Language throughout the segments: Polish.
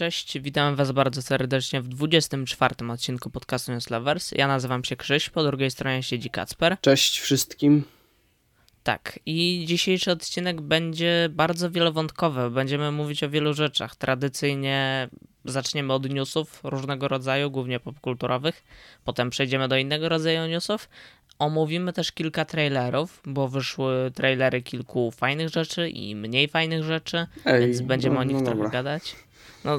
Cześć, witam Was bardzo serdecznie w 24 odcinku podcastu Newslovers. Ja nazywam się Krzyś, po drugiej stronie siedzi Kacper. Cześć wszystkim. Tak, i dzisiejszy odcinek będzie bardzo wielowątkowy. Będziemy mówić o wielu rzeczach. Tradycyjnie zaczniemy od newsów różnego rodzaju, głównie popkulturowych. Potem przejdziemy do innego rodzaju newsów. Omówimy też kilka trailerów, bo wyszły trailery kilku fajnych rzeczy i mniej fajnych rzeczy, Ej, więc będziemy no, o nich no trochę gadać. No,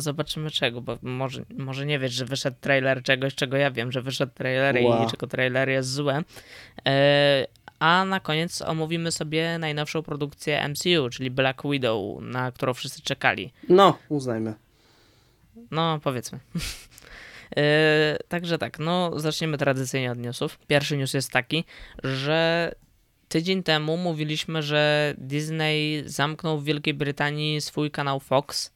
zobaczymy czego, bo może, może nie wiesz, że wyszedł trailer czegoś, czego ja wiem, że wyszedł trailer Wow. i czego trailer jest złe. E, a na koniec omówimy sobie najnowszą produkcję MCU, czyli Black Widow, na którą wszyscy czekali. No, uznajmy. No, powiedzmy. E, Także tak, no zaczniemy tradycyjnie od newsów. Pierwszy news jest taki, że tydzień temu mówiliśmy, że Disney zamknął w Wielkiej Brytanii swój kanał Fox,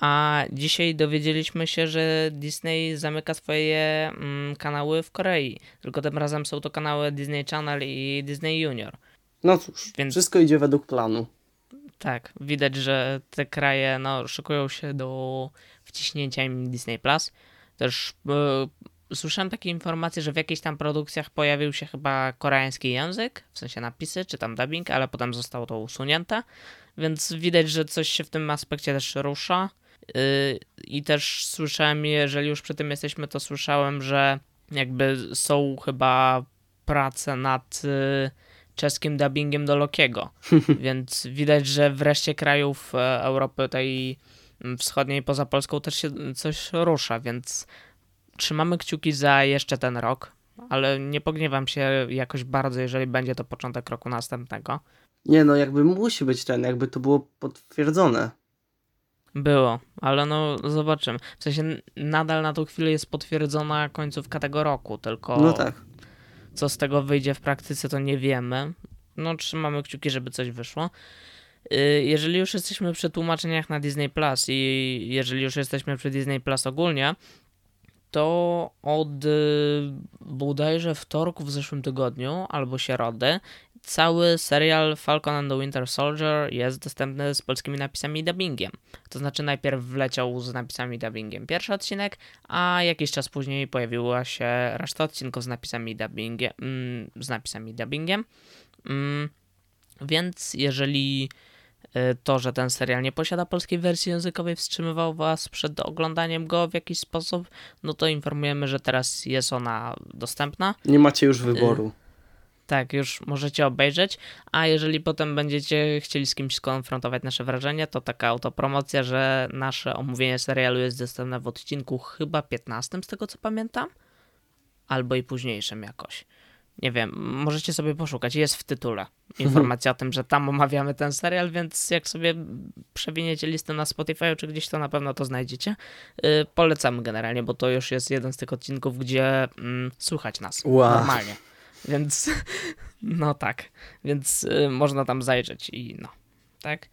a dzisiaj dowiedzieliśmy się, że Disney zamyka swoje mm, kanały w Korei. Tylko tym razem są to kanały Disney Channel i Disney Junior. No cóż, Więc- wszystko idzie według planu. Tak, widać, że te kraje no, szykują się do wciśnięcia im Disney Plus. Też e, słyszałem takie informacje, że w jakichś tam produkcjach pojawił się chyba koreański język, w sensie napisy czy tam dubbing, ale potem zostało to usunięte, więc widać, że coś się w tym aspekcie też rusza. I też słyszałem, jeżeli już przy tym jesteśmy, to słyszałem, że jakby są chyba prace nad y, czeskim dubbingiem do Lokiego. Więc widać, że wreszcie krajów e, Europy tej wschodniej poza Polską też się coś rusza, więc trzymamy kciuki za jeszcze ten rok, ale nie pogniewam się jakoś bardzo, jeżeli będzie to początek roku następnego. Nie no, jakby musi być ten, jakby to było potwierdzone. Było, ale no zobaczymy. W sensie nadal na tą chwilę jest potwierdzona końcówka tego roku, tylko No tak. co z tego wyjdzie w praktyce, to nie wiemy. No, trzymamy kciuki, żeby coś wyszło. Y, Jeżeli już jesteśmy przy tłumaczeniach na Disney Plus i jeżeli już jesteśmy przy Disney Plus ogólnie, to od y, bodajże wtorku w zeszłym tygodniu albo środy cały serial Falcon and the Winter Soldier jest dostępny z polskimi napisami i dubbingiem. To znaczy najpierw wleciał z napisami i dubbingiem pierwszy odcinek, a jakiś czas później pojawiła się reszta odcinków z napisami i dubbingiem. Mm, z napisami i dubbingiem. Mm, więc jeżeli y, to, że ten serial nie posiada polskiej wersji językowej, wstrzymywał Was przed oglądaniem go w jakiś sposób, no to informujemy, że teraz jest ona dostępna. Nie macie już wyboru. Tak, już możecie obejrzeć, a jeżeli potem będziecie chcieli z kimś skonfrontować nasze wrażenia, to taka autopromocja, że nasze omówienie serialu jest dostępne w odcinku chyba 15, z tego co pamiętam, albo i późniejszym jakoś. Nie wiem, możecie sobie poszukać, jest w tytule informacja o tym, że tam omawiamy ten serial, więc jak sobie przewiniecie listę na Spotify czy gdzieś, to na pewno to znajdziecie. Yy, polecamy generalnie, bo to już jest jeden z tych odcinków, gdzie mm, słychać nas Wow. normalnie. Więc no tak, więc y, można tam zajrzeć i no, tak.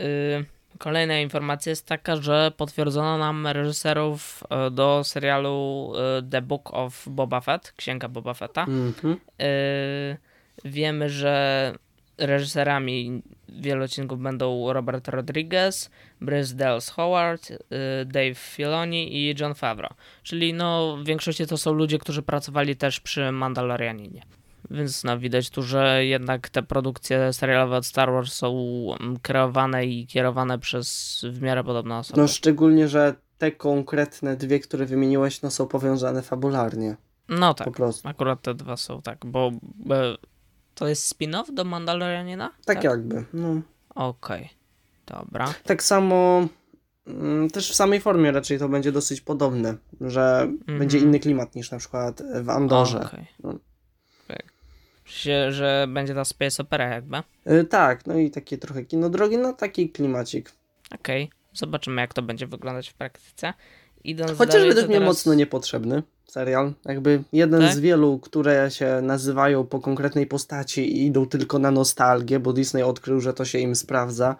Y, kolejna informacja jest taka, że potwierdzono nam reżyserów y, do serialu y, The Book of Boba Fett, Księga Boba Fetta. Mhm. Y, wiemy, że reżyserami wielu odcinków będą Robert Rodriguez, Bruce Dallas Howard, y, Dave Filoni i John Favreau. Czyli no w większości to są ludzie, którzy pracowali też przy Mandalorianinie. Więc no widać tu, że jednak te produkcje serialowe od Star Wars są mm, kreowane i kierowane przez w miarę podobne osoby. No szczególnie, że te konkretne dwie, które wymieniłeś, no są powiązane fabularnie. No Po tak, prostu. akurat te dwa są tak, bo e, to jest spin-off do Mandalorianina? Tak, jakby. No. Okej, dobra. Tak samo mm, też w samej formie raczej to będzie dosyć podobne, że będzie inny klimat niż na przykład w Andorze. Okej. No. Tak. Się, że będzie ta space opera jakby. Y, Tak, no i takie trochę kino drogi, no taki klimacik. Okej, zobaczymy jak to będzie wyglądać w praktyce. Idąc Chociaż dalej, według mnie teraz... mocno niepotrzebny serial. Jakby jeden Tak? z wielu, które się nazywają po konkretnej postaci i idą tylko na nostalgię, bo Disney odkrył, że to się im sprawdza.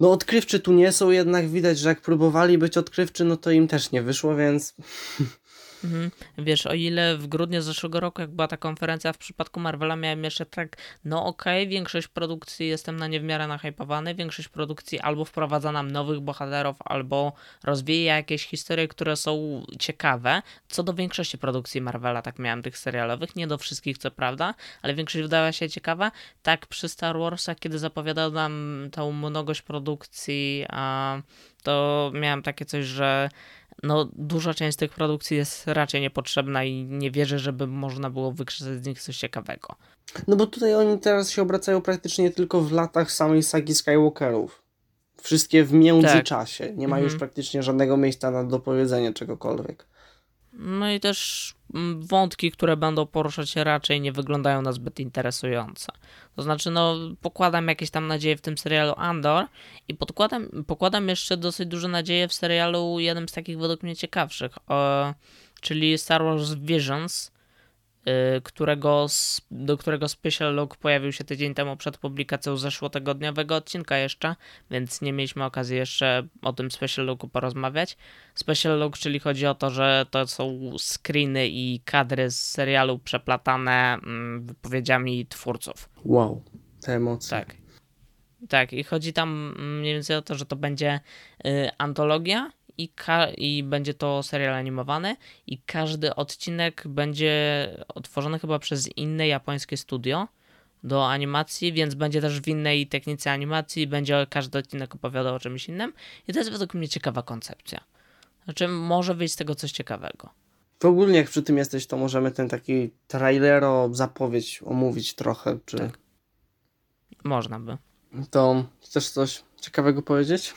No odkrywczy tu nie są, jednak widać, że jak próbowali być odkrywczy, no to im też nie wyszło, więc Mhm. Wiesz, o ile w grudniu zeszłego roku, jak była ta konferencja w przypadku Marvela, miałem jeszcze tak, no okej, okay, większość produkcji jestem na nie w miarę nahypowany, większość produkcji albo wprowadza nam nowych bohaterów, albo rozwija jakieś historie, które są ciekawe. Co do większości produkcji Marvela, tak miałem tych serialowych, nie do wszystkich co prawda, ale większość wydała się ciekawa. Tak przy Star Warsach, kiedy zapowiadał nam tą mnogość produkcji, to miałem takie coś, że no, duża część tych produkcji jest raczej niepotrzebna i nie wierzę, żeby można było wykrzesać z nich coś ciekawego. No bo tutaj oni teraz się obracają praktycznie tylko w latach samej sagi Skywalkerów. Wszystkie w międzyczasie. Tak. Nie ma mhm. już praktycznie żadnego miejsca na dopowiedzenie czegokolwiek. No i też wątki, które będą poruszać się raczej nie wyglądają na zbyt interesujące. To znaczy, no, pokładam jakieś tam nadzieje w tym serialu Andor i podkładam, pokładam jeszcze dosyć duże nadzieje w serialu, jednym z takich według mnie ciekawszych, czyli Star Wars Visions, którego, do którego special log pojawił się tydzień temu przed publikacją zeszłotygodniowego odcinka jeszcze, więc nie mieliśmy okazji jeszcze o tym special logu porozmawiać. Special log, czyli chodzi o to, że to są screeny i kadry z serialu przeplatane mm, wypowiedziami twórców. Wow, te emocje. Tak. Tak, i chodzi tam mniej więcej o to, że to będzie y, antologia i, i będzie to serial animowany i każdy odcinek będzie otworzony chyba przez inne japońskie studio do animacji, więc będzie też w innej technice animacji, będzie każdy odcinek opowiadał o czymś innym i to jest według mnie ciekawa koncepcja. Znaczy może wyjść z tego coś ciekawego. To ogólnie jak przy tym jesteś, to możemy ten taki trailero, zapowiedź omówić trochę, czy... Tak. Można by. To chcesz coś ciekawego powiedzieć?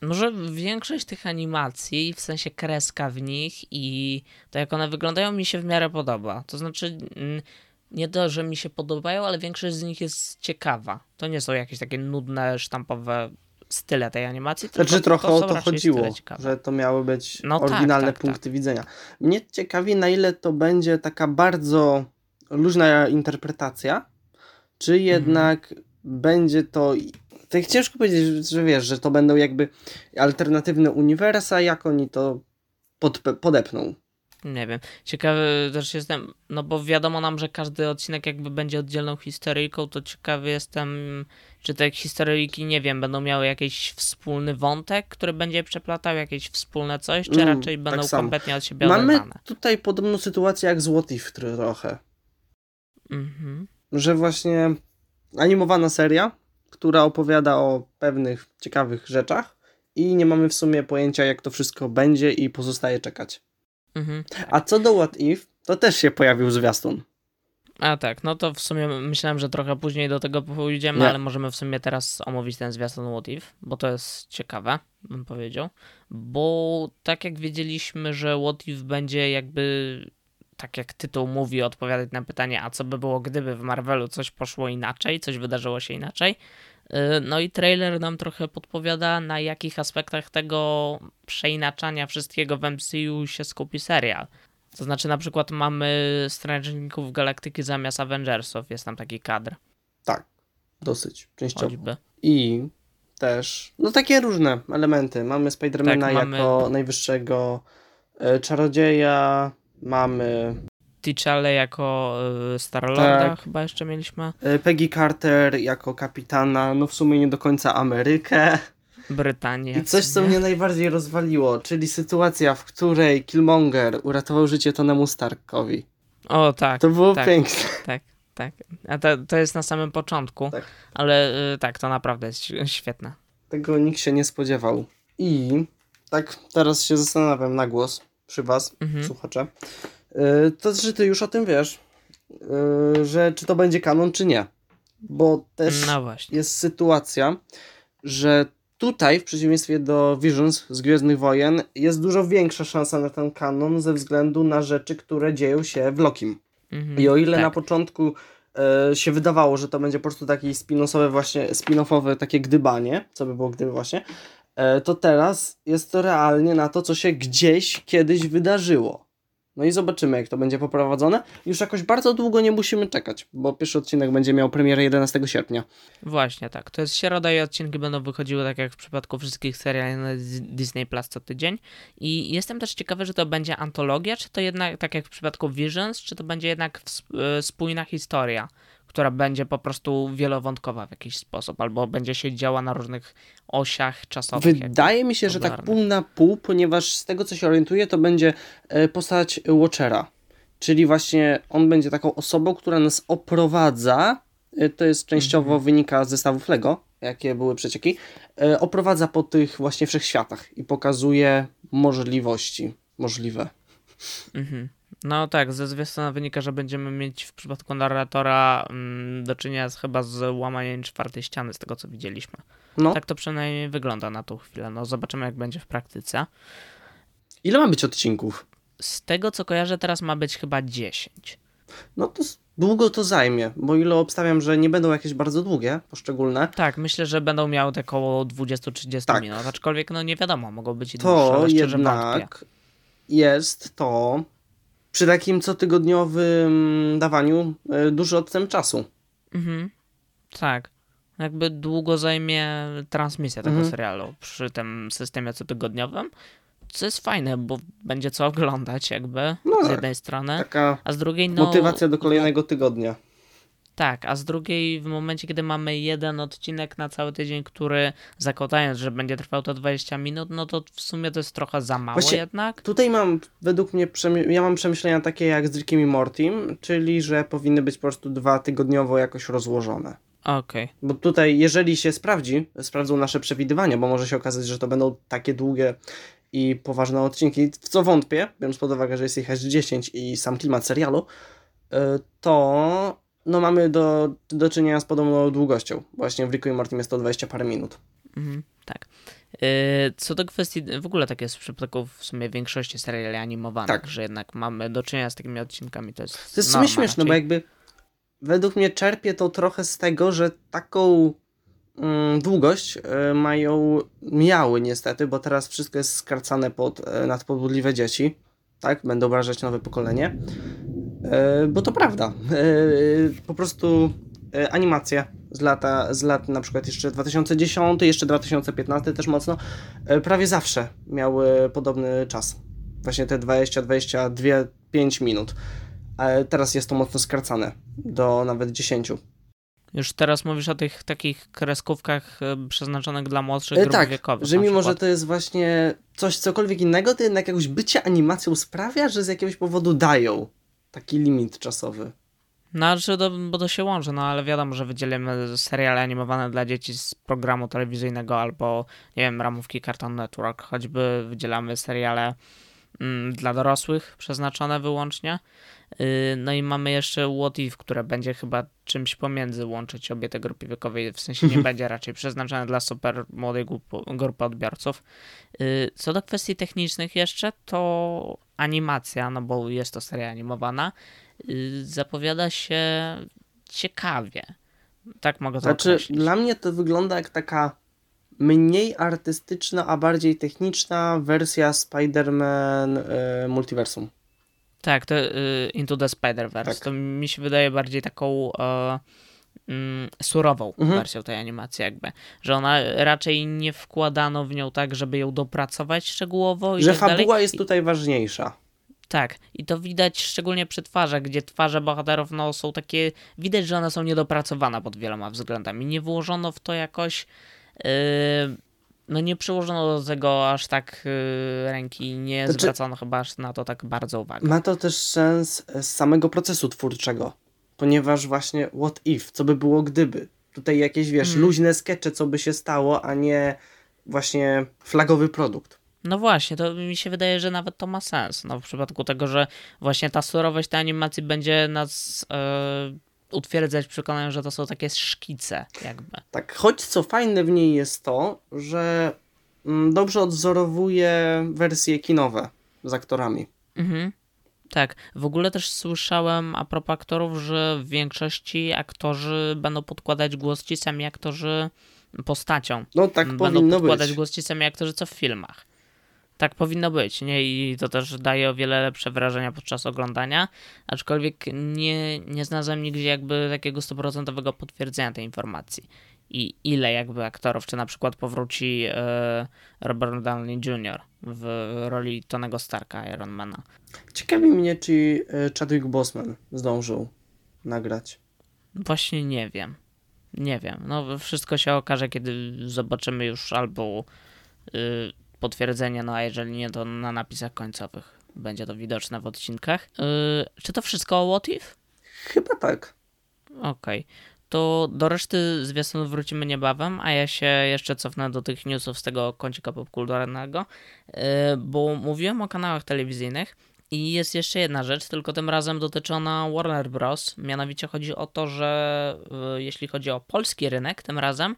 Może większość tych animacji, w sensie kreska w nich i to jak one wyglądają mi się w miarę podoba. To znaczy mm, nie to, że mi się podobają, ale większość z nich jest ciekawa. To nie są jakieś takie nudne, sztampowe style tej animacji. Znaczy trochę to o to chodziło, że to miały być no tak, oryginalne tak, tak, punkty tak. widzenia. Mnie ciekawi na ile to będzie taka bardzo luźna interpretacja, czy mhm. jednak będzie to tak ciężko powiedzieć, że wiesz, że to będą jakby alternatywne uniwersa, jak oni to pod, podepną. Nie wiem. Ciekawy też jestem, no bo wiadomo nam, że każdy odcinek jakby będzie oddzielną historyjką, to ciekawy jestem, czy te historyjki, nie wiem, będą miały jakiś wspólny wątek, który będzie przeplatał jakieś wspólne coś, czy mm, raczej tak będą tak kompletnie od siebie Mamy oderwane? tutaj podobną sytuację jak z What If trochę. Mhm. Że właśnie animowana seria, która opowiada o pewnych ciekawych rzeczach i nie mamy w sumie pojęcia, jak to wszystko będzie i pozostaje czekać. Mhm. A co do What If, to też się pojawił zwiastun. A tak, no to w sumie myślałem, że trochę później do tego pójdziemy, nie. ale możemy w sumie teraz omówić ten zwiastun What If, bo to jest ciekawe, bym powiedział. Bo tak jak wiedzieliśmy, że What If będzie jakby, tak jak tytuł mówi, odpowiadać na pytanie, a co by było, gdyby w Marvelu coś poszło inaczej, coś wydarzyło się inaczej, Y, no i trailer nam trochę podpowiada, na jakich aspektach tego przeinaczania wszystkiego w MCU się skupi serial. To znaczy, na przykład mamy Strażników Galaktyki zamiast Avengersów, jest tam taki kadr. Tak, dosyć częściowo. Choćby. I też, no takie różne elementy. Mamy Spidermana tak, mamy... jako najwyższego e, czarodzieja, mamy T'Challa jako y, Starlorda tak. chyba jeszcze mieliśmy. Y, Peggy Carter jako kapitana, no w sumie nie do końca Amerykę. Brytanię. I coś, co mnie najbardziej rozwaliło, czyli sytuacja, w której Killmonger uratował życie Tonemu Starkowi. O, tak. To było tak, piękne. Tak, tak. A to, to jest na samym początku, tak. ale y, tak, to naprawdę jest świetne. Tego nikt się nie spodziewał. I tak teraz się zastanawiam na głos przy was, mhm. słuchacze. E, to że ty już o tym wiesz, e, że czy to będzie kanon, czy nie. Bo też no jest sytuacja, że tutaj, w przeciwieństwie do Visions z Gwiezdnych Wojen, jest dużo większa szansa na ten kanon ze względu na rzeczy, które dzieją się w Lokim. Mhm, I o ile tak. na początku e, się wydawało, że to będzie po prostu taki spin-offowe właśnie, spin-offowe takie gdybanie, co by było gdyby właśnie, to teraz jest to realnie na to, co się gdzieś kiedyś wydarzyło. No i zobaczymy, jak to będzie poprowadzone. Już jakoś bardzo długo nie musimy czekać, bo pierwszy odcinek będzie miał premierę 11 sierpnia. Właśnie tak. To jest środa i odcinki będą wychodziły tak jak w przypadku wszystkich seriali na Disney Plus co tydzień. I jestem też ciekawy, czy to będzie antologia, czy to jednak tak jak w przypadku Visions, czy to będzie jednak e, spójna historia która będzie po prostu wielowątkowa w jakiś sposób, albo będzie się działa na różnych osiach czasowych. Wydaje mi się, że tak pół na pół, ponieważ z tego co się orientuję, to będzie e, postać Watchera. Czyli właśnie on będzie taką osobą, która nas oprowadza. E, to jest częściowo mhm. wynika z zestawów Lego, jakie były przecieki. E, oprowadza po tych właśnie wszechświatach i pokazuje możliwości możliwe. Mhm. No tak, ze zwiastuna wynika, że będziemy mieć w przypadku narratora mm, do czynienia z, chyba z łamaniem czwartej ściany, z tego co widzieliśmy. No. Tak to przynajmniej wygląda na tą chwilę. No zobaczymy, jak będzie w praktyce. Ile ma być odcinków? Z tego co kojarzę, teraz ma być chyba 10. No to długo to zajmie, bo ile obstawiam, że nie będą jakieś bardzo długie, poszczególne. Tak, myślę, że będą miały te około 20-30 tak. minut, aczkolwiek no nie wiadomo, mogą być i to dłuższe, jednak wątpię. jest to przy takim cotygodniowym dawaniu e, duży odstęp czasu. Mhm. Tak. Jakby długo zajmie transmisja tego mhm. serialu przy tym systemie cotygodniowym. Co jest fajne, bo będzie co oglądać, jakby no z tak. jednej strony. Taka a z drugiej no, motywacja do kolejnego tygodnia. Tak, a z drugiej w momencie, kiedy mamy jeden odcinek na cały tydzień, który zakładając, że będzie trwał to 20 minut, no to w sumie to jest trochę za mało Właśnie jednak. Tutaj mam, według mnie, ja mam przemyślenia takie jak z Rickiem i Mortim, czyli że powinny być po prostu dwa tygodniowo jakoś rozłożone. Okej. Okay. Bo tutaj, jeżeli się sprawdzi, sprawdzą nasze przewidywania, bo może się okazać, że to będą takie długie i poważne odcinki, w co wątpię, biorąc pod uwagę, że jest ich aż 10 i sam klimat serialu, y, to no mamy do, do czynienia z podobną długością. Właśnie w Ricku i Mortim jest to 20 parę minut. Mhm, tak. Y, co do kwestii, w ogóle tak jest w przypadku w sumie większości seriali animowanych, tak. że jednak mamy do czynienia z takimi odcinkami, to jest To jest w sumie śmieszne, bo jakby według mnie czerpie to trochę z tego, że taką mm, długość y, mają, miały niestety, bo teraz wszystko jest skracane pod y, nadpobudliwe dzieci, tak, będą obrażać nowe pokolenie. E, bo to prawda. E, po prostu e, animacje z, lata, z lat na przykład jeszcze 2010, jeszcze 2015 też mocno, prawie zawsze miały podobny czas. Właśnie te 20, 22, 5 minut. Ale teraz jest to mocno skracane do nawet 10. Już teraz mówisz o tych takich kreskówkach przeznaczonych dla młodszych grup tak, wiekowych. że mimo, że to jest właśnie coś cokolwiek innego, to jednak jakoś bycie animacją sprawia, że z jakiegoś powodu dają taki limit czasowy. No, to, bo to się łączy, no ale wiadomo, że wydzielimy seriale animowane dla dzieci z programu telewizyjnego albo, nie wiem, ramówki Cartoon Network, choćby wydzielamy seriale mm, dla dorosłych przeznaczone wyłącznie. Yy, no i mamy jeszcze What If, które będzie chyba czymś pomiędzy łączyć obie te grupy wiekowe, w sensie nie będzie raczej przeznaczone dla super młodej grupy, grupy odbiorców. Yy, co do kwestii technicznych jeszcze, to animacja, no bo jest to seria animowana, yy, zapowiada się ciekawie. Tak mogę to znaczy, określić. Dla mnie to wygląda jak taka mniej artystyczna, a bardziej techniczna wersja Spider-Man y, Multiversum. Tak, to y, Into the Spider-Verse. Tak. To mi się wydaje bardziej taką y, surową mhm. wersją tej animacji jakby, że ona raczej nie wkładano w nią tak, żeby ją dopracować szczegółowo. Że tak fabuła dalej. jest tutaj ważniejsza. Tak, i to widać szczególnie przy twarzach, gdzie twarze bohaterów no, są takie, widać, że one są niedopracowane pod wieloma względami. Nie włożono w to jakoś, yy, no nie przyłożono do tego aż tak yy, ręki, nie znaczy, zwracono chyba aż na to tak bardzo uwagi. Ma to też sens z samego procesu twórczego ponieważ właśnie what if, co by było gdyby. Tutaj jakieś, wiesz, hmm. luźne skecze, co by się stało, a nie właśnie flagowy produkt. No właśnie, to mi się wydaje, że nawet to ma sens. No, w przypadku tego, że właśnie ta surowość tej animacji będzie nas yy, utwierdzać w przekonaniu, że to są takie szkice, jakby. Tak, choć co fajne w niej jest to, że mm, dobrze odwzorowuje wersje kinowe z aktorami. Mhm. Tak, w ogóle też słyszałem a propos aktorów, że w większości aktorzy będą podkładać głos ci sami aktorzy postacią. No tak będą powinno podkładać być. głos ci sami aktorzy co w filmach. tak powinno być, nie? I to też daje o wiele lepsze wrażenia podczas oglądania, aczkolwiek nie, nie znalazłem nigdzie jakby takiego stuprocentowego potwierdzenia tej informacji. I ile jakby aktorów, czy na przykład powróci e, Robert Downey Jr. w roli Tonego Starka, Ironmana. Ciekawi mnie, czy e, Chadwick Boseman zdążył nagrać. Właśnie nie wiem. Nie wiem. No wszystko się okaże, kiedy zobaczymy już albo y, potwierdzenie, no a jeżeli nie, to na napisach końcowych będzie to widoczne w odcinkach. Y, czy to wszystko o What If? Chyba tak. Okej. Okay. To do reszty zwiastunów wrócimy niebawem, a ja się jeszcze cofnę do tych newsów z tego kącika popkulturalnego, y, bo mówiłem o kanałach telewizyjnych i jest jeszcze jedna rzecz, tylko tym razem dotyczona Warner Bros. Mianowicie chodzi o to, że y, jeśli chodzi o polski rynek, tym razem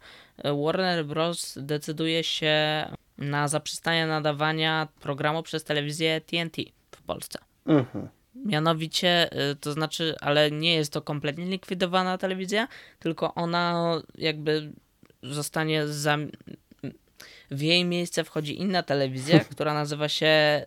Warner Bros. decyduje się na zaprzestanie nadawania programu przez telewizję TNT w Polsce. Mhm. Mianowicie, y, to znaczy, ale nie jest to kompletnie likwidowana telewizja, tylko ona jakby zostanie za. W jej miejsce wchodzi inna telewizja, która nazywa się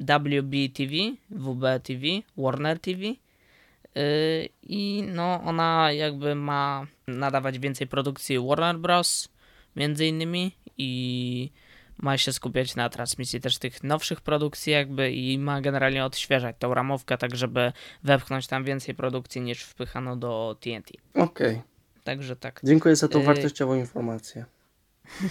y, WBTV, WBTV, Warner TV. Y, I no, ona jakby ma nadawać więcej produkcji Warner Bros. między innymi i ma się skupiać na transmisji też tych nowszych produkcji jakby i ma generalnie odświeżać tą ramówkę tak, żeby wepchnąć tam więcej produkcji niż wpychano do TNT. Okej. Okay. Także tak. Dziękuję za tą y- wartościową informację.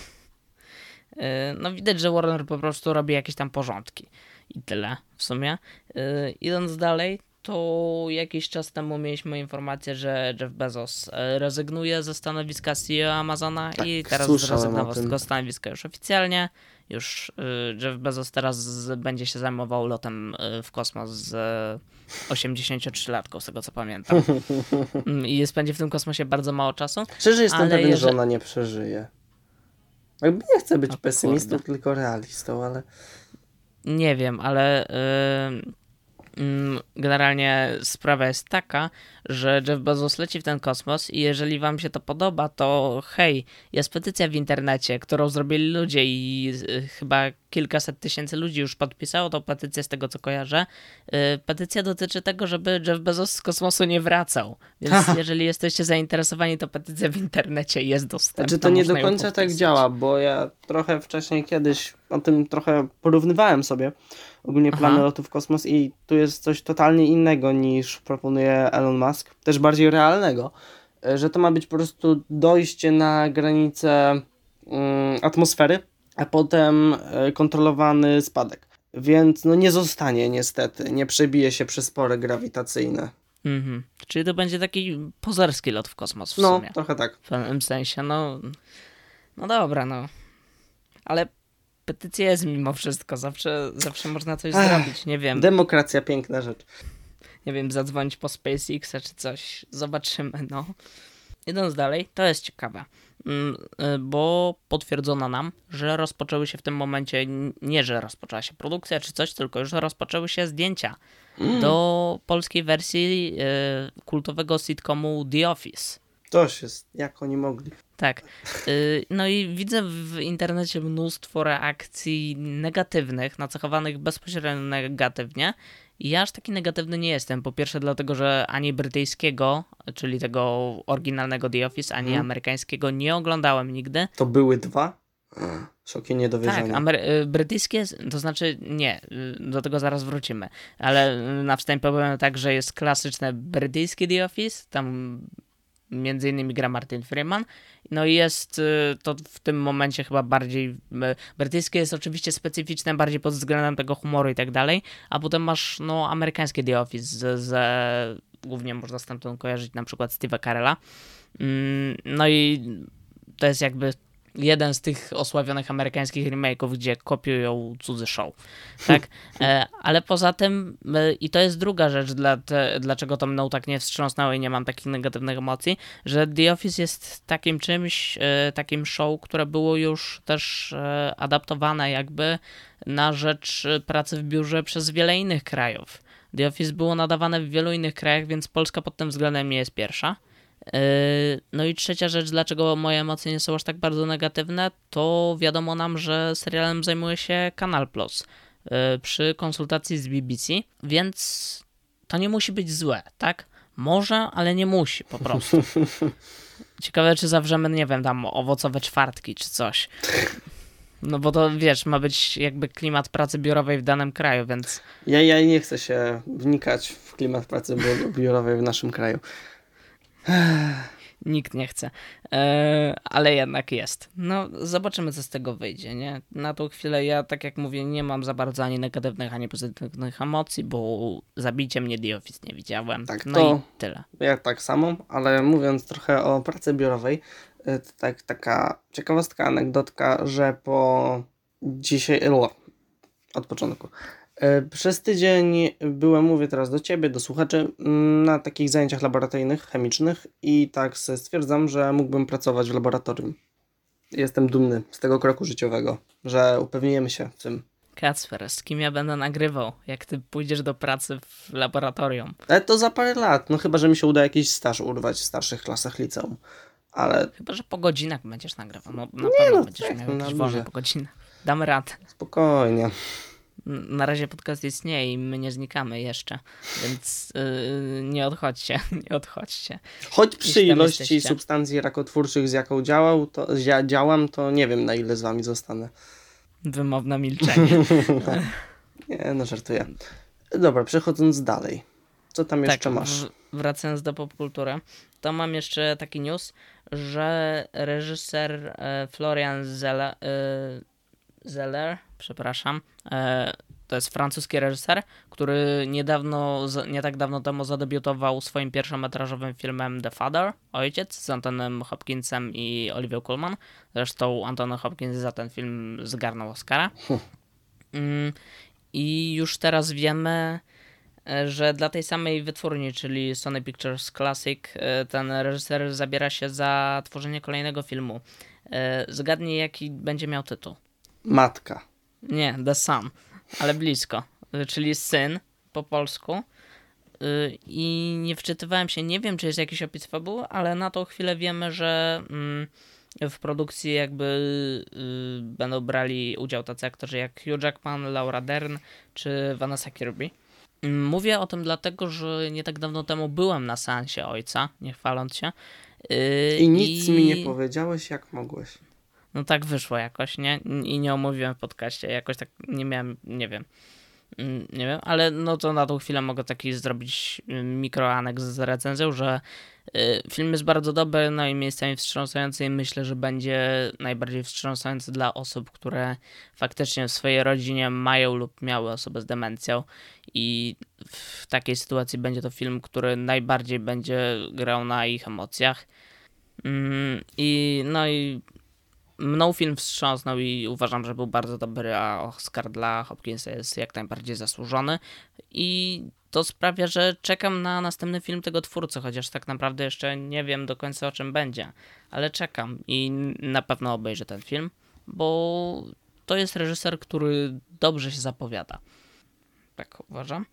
Y, no widać, że Warner po prostu robi jakieś tam porządki i tyle w sumie. Y, idąc dalej, to jakiś czas temu mieliśmy informację, że Jeff Bezos e, rezygnuje ze stanowiska CEO Amazona tak, i teraz zrezygnował z tego stanowiska już oficjalnie. Już e, Jeff Bezos teraz będzie się zajmował lotem e, w kosmos z 83-latką, z tego co pamiętam. I spędzi w tym kosmosie bardzo mało czasu. Szczerze jestem pewien, jeżeli... że ona nie przeżyje. Jakby nie chcę być o, pesymistą, kurde. tylko realistą, ale... Nie wiem, ale... Yy generalnie sprawa jest taka, że Jeff Bezos leci w ten kosmos i jeżeli wam się to podoba, to hej, jest petycja w internecie, którą zrobili ludzie i y, chyba kilkaset tysięcy ludzi już podpisało tą petycję z tego, co kojarzę. Y, petycja dotyczy tego, żeby Jeff Bezos z kosmosu nie wracał. Więc jeżeli jesteście zainteresowani, to petycja w internecie jest dostępna. Czy znaczy, to nie do końca tak działa, bo ja trochę wcześniej kiedyś o tym trochę porównywałem sobie ogólnie plany lotu w kosmos i tu jest coś totalnie innego niż proponuje Elon Musk, też bardziej realnego, e, że to ma być po prostu dojście na granicę mm, atmosfery, a potem y, kontrolowany spadek. Więc no nie zostanie niestety, nie przebije się przez pory grawitacyjne. Mhm. Czyli to będzie taki pozerski lot w kosmos w no, sumie. No, trochę tak. W pewnym sensie, no... No dobra, no. Ale petycja jest mimo wszystko, zawsze, zawsze można coś Ech, zrobić, nie wiem. Demokracja, piękna rzecz. Nie wiem, zadzwonić po SpaceX czy coś, zobaczymy, no. Idąc dalej, to jest ciekawe, mm, y, bo potwierdzono nam, że rozpoczęły się w tym momencie, nie że rozpoczęła się produkcja czy coś, tylko już rozpoczęły się zdjęcia mm. do polskiej wersji y, kultowego sitcomu The Office. Toż jest, jak oni mogli. Tak. Y, no i widzę w internecie mnóstwo reakcji negatywnych, nacechowanych bezpośrednio negatywnie. Ja aż taki negatywny nie jestem. Po pierwsze, dlatego, że ani brytyjskiego, czyli tego oryginalnego The Office, ani hmm. amerykańskiego nie oglądałem nigdy. To były dwa? Szoki niedowierzania. Tak, amery- y, brytyjskie, to znaczy nie, y, do tego zaraz wrócimy, ale na wstępie powiem tak, że jest klasyczne brytyjskie The Office, tam między innymi gra Martin Freeman. No i jest y, to w tym momencie chyba bardziej. Brytyjskie jest oczywiście specyficzne bardziej pod względem tego humoru i tak dalej, a potem masz no amerykańskie The Office, z, z, głównie można stamtąd kojarzyć na przykład Steve'a Carella. Mm, no i to jest jakby jeden z tych osławionych amerykańskich remake'ów, gdzie kopiują cudzy show, tak? E, ale poza tym, e, i to jest druga rzecz, dla te, dlaczego to mną tak nie wstrząsnęło i nie mam takich negatywnych emocji, że The Office jest takim czymś, e, takim show, które było już też adaptowane jakby na rzecz pracy w biurze przez wiele innych krajów. The Office było nadawane w wielu innych krajach, więc Polska pod tym względem nie jest pierwsza. No i trzecia rzecz, dlaczego moje emocje nie są aż tak bardzo negatywne, to wiadomo nam, że serialem zajmuje się Kanal Plus przy konsultacji z BBC, więc to nie musi być złe, tak? Może, ale nie musi po prostu. Ciekawe, czy zawrzemy, nie wiem, tam owocowe czwartki czy coś. No bo to wiesz, ma być jakby klimat pracy biurowej w danym kraju, więc. Ja, ja nie chcę się wnikać w klimat pracy biurowej w naszym kraju nikt nie chce, e, ale jednak jest. No, zobaczymy, co z tego wyjdzie, nie? Na tą chwilę ja, tak jak mówię, nie mam za bardzo ani negatywnych, ani pozytywnych emocji, bo zabicie mnie The Office nie widziałem. Tak, no to i tyle. Ja tak samo, ale mówiąc trochę o pracy biurowej, e, tak, taka ciekawostka, anegdotka, że po dzisiaj, od początku, przez tydzień byłem, mówię teraz do Ciebie, do słuchaczy, mm, na takich zajęciach laboratoryjnych, chemicznych i tak stwierdzam, że mógłbym pracować w laboratorium. Jestem dumny z tego kroku życiowego, że upewniłem się w tym. Kacper, z kim ja będę nagrywał, jak ty pójdziesz do pracy w laboratorium? Ale to za parę lat, no chyba, że mi się uda jakiś staż urwać w starszych klasach liceum. Ale... Chyba, że po godzinach będziesz nagrywał. No, na Nie, pewno no, będziesz tak, miał jakieś wolne po godzinach. Damy radę. Spokojnie na razie podcast istnieje i my nie znikamy jeszcze, więc yy, nie odchodźcie, nie odchodźcie. Choć przy ilości jesteście. substancji rakotwórczych, z jaką działał, to, działam, to nie wiem na ile z wami zostanę. Wymowne milczenie. tak. Nie, no żartuję. Dobra, przechodząc dalej. Co tam tak, jeszcze masz? wracając do popkultury, to mam jeszcze taki news, że reżyser e, Florian Zeller, e, Zeller przepraszam. E, to jest francuski reżyser, który niedawno, nie tak dawno temu zadebiutował swoim pierwszometrażowym filmem The Father, Ojciec, z Antonem Hopkinsem i Olivia Colman. Zresztą Antony Hopkins za ten film zgarnął Oscara. Mm, I już teraz wiemy, e, że dla tej samej wytwórni, czyli Sony Pictures Classic, e, ten reżyser zabiera się za tworzenie kolejnego filmu. Zgadnij, jaki będzie miał tytuł. Matka. Nie, The Son, ale blisko, czyli syn po polsku. Y, I nie wczytywałem się, nie wiem czy jest jakiś opis fabuły, ale na tą chwilę wiemy, że mm, w produkcji jakby y, będą brali udział tacy aktorzy jak Hugh Jackman, Laura Dern czy Vanessa Kirby. Mówię o tym dlatego, że nie tak dawno temu byłem na seansie ojca, nie chwaląc się. Y, I nic I... mi nie powiedziałeś, jak mogłeś. No tak wyszło jakoś, nie? I nie omówiłem w podcaście, jakoś tak nie miałem, nie wiem. Mm, nie wiem, ale no to na tą chwilę mogę taki zrobić mm, mikroaneks z recenzją, że y, film jest bardzo dobry, no i miejscami wstrząsający i myślę, że będzie najbardziej wstrząsający dla osób, które faktycznie w swojej rodzinie mają lub miały osobę z demencją i w takiej sytuacji będzie to film, który najbardziej będzie grał na ich emocjach. Mm, I no i mną film wstrząsnął i uważam, że był bardzo dobry, a Oscar dla Hopkinsa jest jak najbardziej zasłużony. I to sprawia, że czekam na następny film tego twórcy, chociaż tak naprawdę jeszcze nie wiem do końca o czym będzie, ale czekam i na pewno obejrzę ten film, bo to jest reżyser, który dobrze się zapowiada. Tak uważam.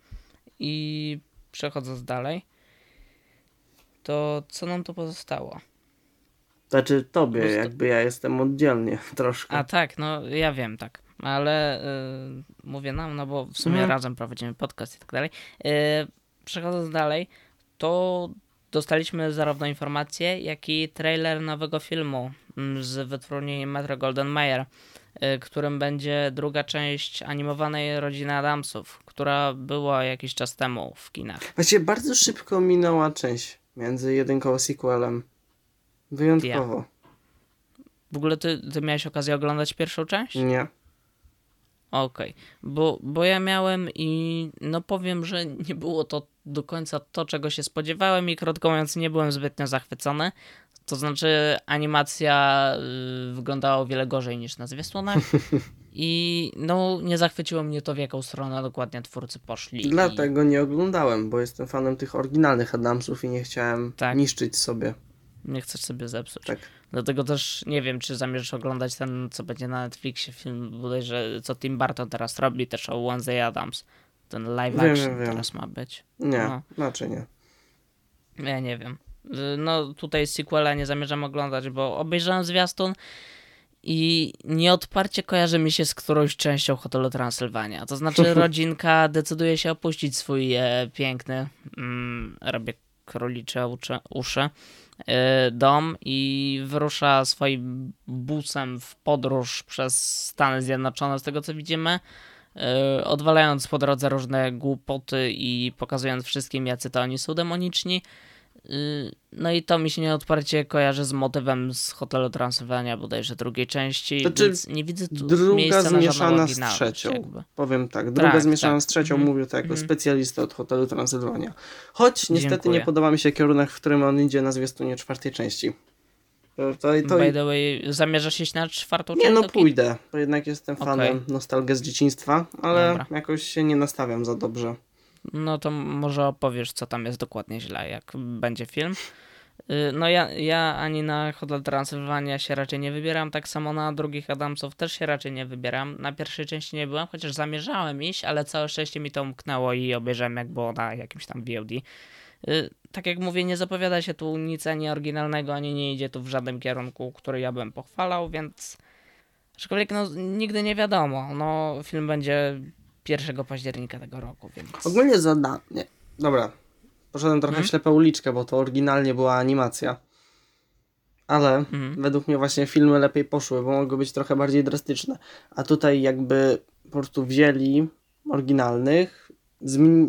I przechodząc dalej, to co nam tu pozostało? Znaczy tobie, jakby ja jestem oddzielnie troszkę. A tak, no ja wiem, tak. Ale yy, mówię nam, no bo w sumie no. razem prowadzimy podcast i tak dalej. Yy, przechodząc dalej, to dostaliśmy zarówno informacje, jak i trailer nowego filmu mm, z wytwórni Metro Golden Mayer, yy, którym będzie druga część animowanej Rodziny Adamsów, która była jakiś czas temu w kinach. Właściwie bardzo szybko minęła część między jedynką a sequelem. Wyjątkowo. W ogóle ty, ty miałeś okazję oglądać pierwszą część? Nie. Okej, okay. bo, bo ja miałem i no powiem, że nie było to do końca to, czego się spodziewałem i krótko mówiąc nie byłem zbytnio zachwycony. To znaczy animacja y, wyglądała o wiele gorzej niż na zwiastunach i no nie zachwyciło mnie to w jaką stronę dokładnie twórcy poszli. Dlatego i... nie oglądałem, bo jestem fanem tych oryginalnych Adamsów i nie chciałem tak. niszczyć sobie nie chcesz sobie zepsuć. Tak. Dlatego też nie wiem, czy zamierzasz oglądać ten, co będzie na Netflixie film, bodajże co Tim Burton teraz robi, też o Wednesday Adams. Ten live action wiem, teraz ma być. Nie, no. raczej nie. Ja nie wiem. no tutaj sequela nie zamierzam oglądać, bo obejrzałem zwiastun i nieodparcie kojarzy mi się z którąś częścią Hotelu Transylwania. To znaczy rodzinka decyduje się opuścić swój e, piękny, mm, robię królicze uszy, dom i wyrusza swoim busem w podróż przez Stany Zjednoczone, z tego co widzimy, e, odwalając po drodze różne głupoty i pokazując wszystkim, jacy to oni są demoniczni. Y, no i to mi się nieodparcie kojarzy z motywem z Hotelu Transylwania bodajże drugiej części, znaczy, więc nie widzę tu druga miejsca zmieszana na z trzecią. Jakby. Powiem tak, druga tak, zmieszana tak. z trzecią, mhm. mówię to jako mhm. specjalista od Hotelu Transylwania. Choć niestety Dziękuję. nie podoba mi się kierunek, w którym on idzie na zwiastunie czwartej części. To, to, to... By the way, zamierzasz iść na czwartą część? Nie, no pójdę, bo jednak jestem fanem okay. nostalgii z dzieciństwa, ale Dobra. jakoś się nie nastawiam za dobrze. No to może opowiesz, co tam jest dokładnie źle, jak będzie film. Y, no ja, ja ani na Hotel Transylwania się raczej nie wybieram, tak samo na drugich Adamsów też się raczej nie wybieram. Na pierwszej części nie byłem, chociaż zamierzałem iść, ale całe szczęście mi to umknęło i obejrzałem jak było na jakimś tam VOD. Y, tak jak mówię, nie zapowiada się tu nic ani oryginalnego, ani nie idzie tu w żadnym kierunku, który ja bym pochwalał, więc aczkolwiek no, nigdy nie wiadomo. No, film będzie 1 października tego roku, więc... Ogólnie zadanie. Nie. Dobra. Poszedłem trochę hmm? ślepą uliczkę, bo to oryginalnie była animacja. Ale hmm. według mnie właśnie filmy lepiej poszły, bo mogły być trochę bardziej drastyczne. A tutaj jakby po prostu wzięli oryginalnych,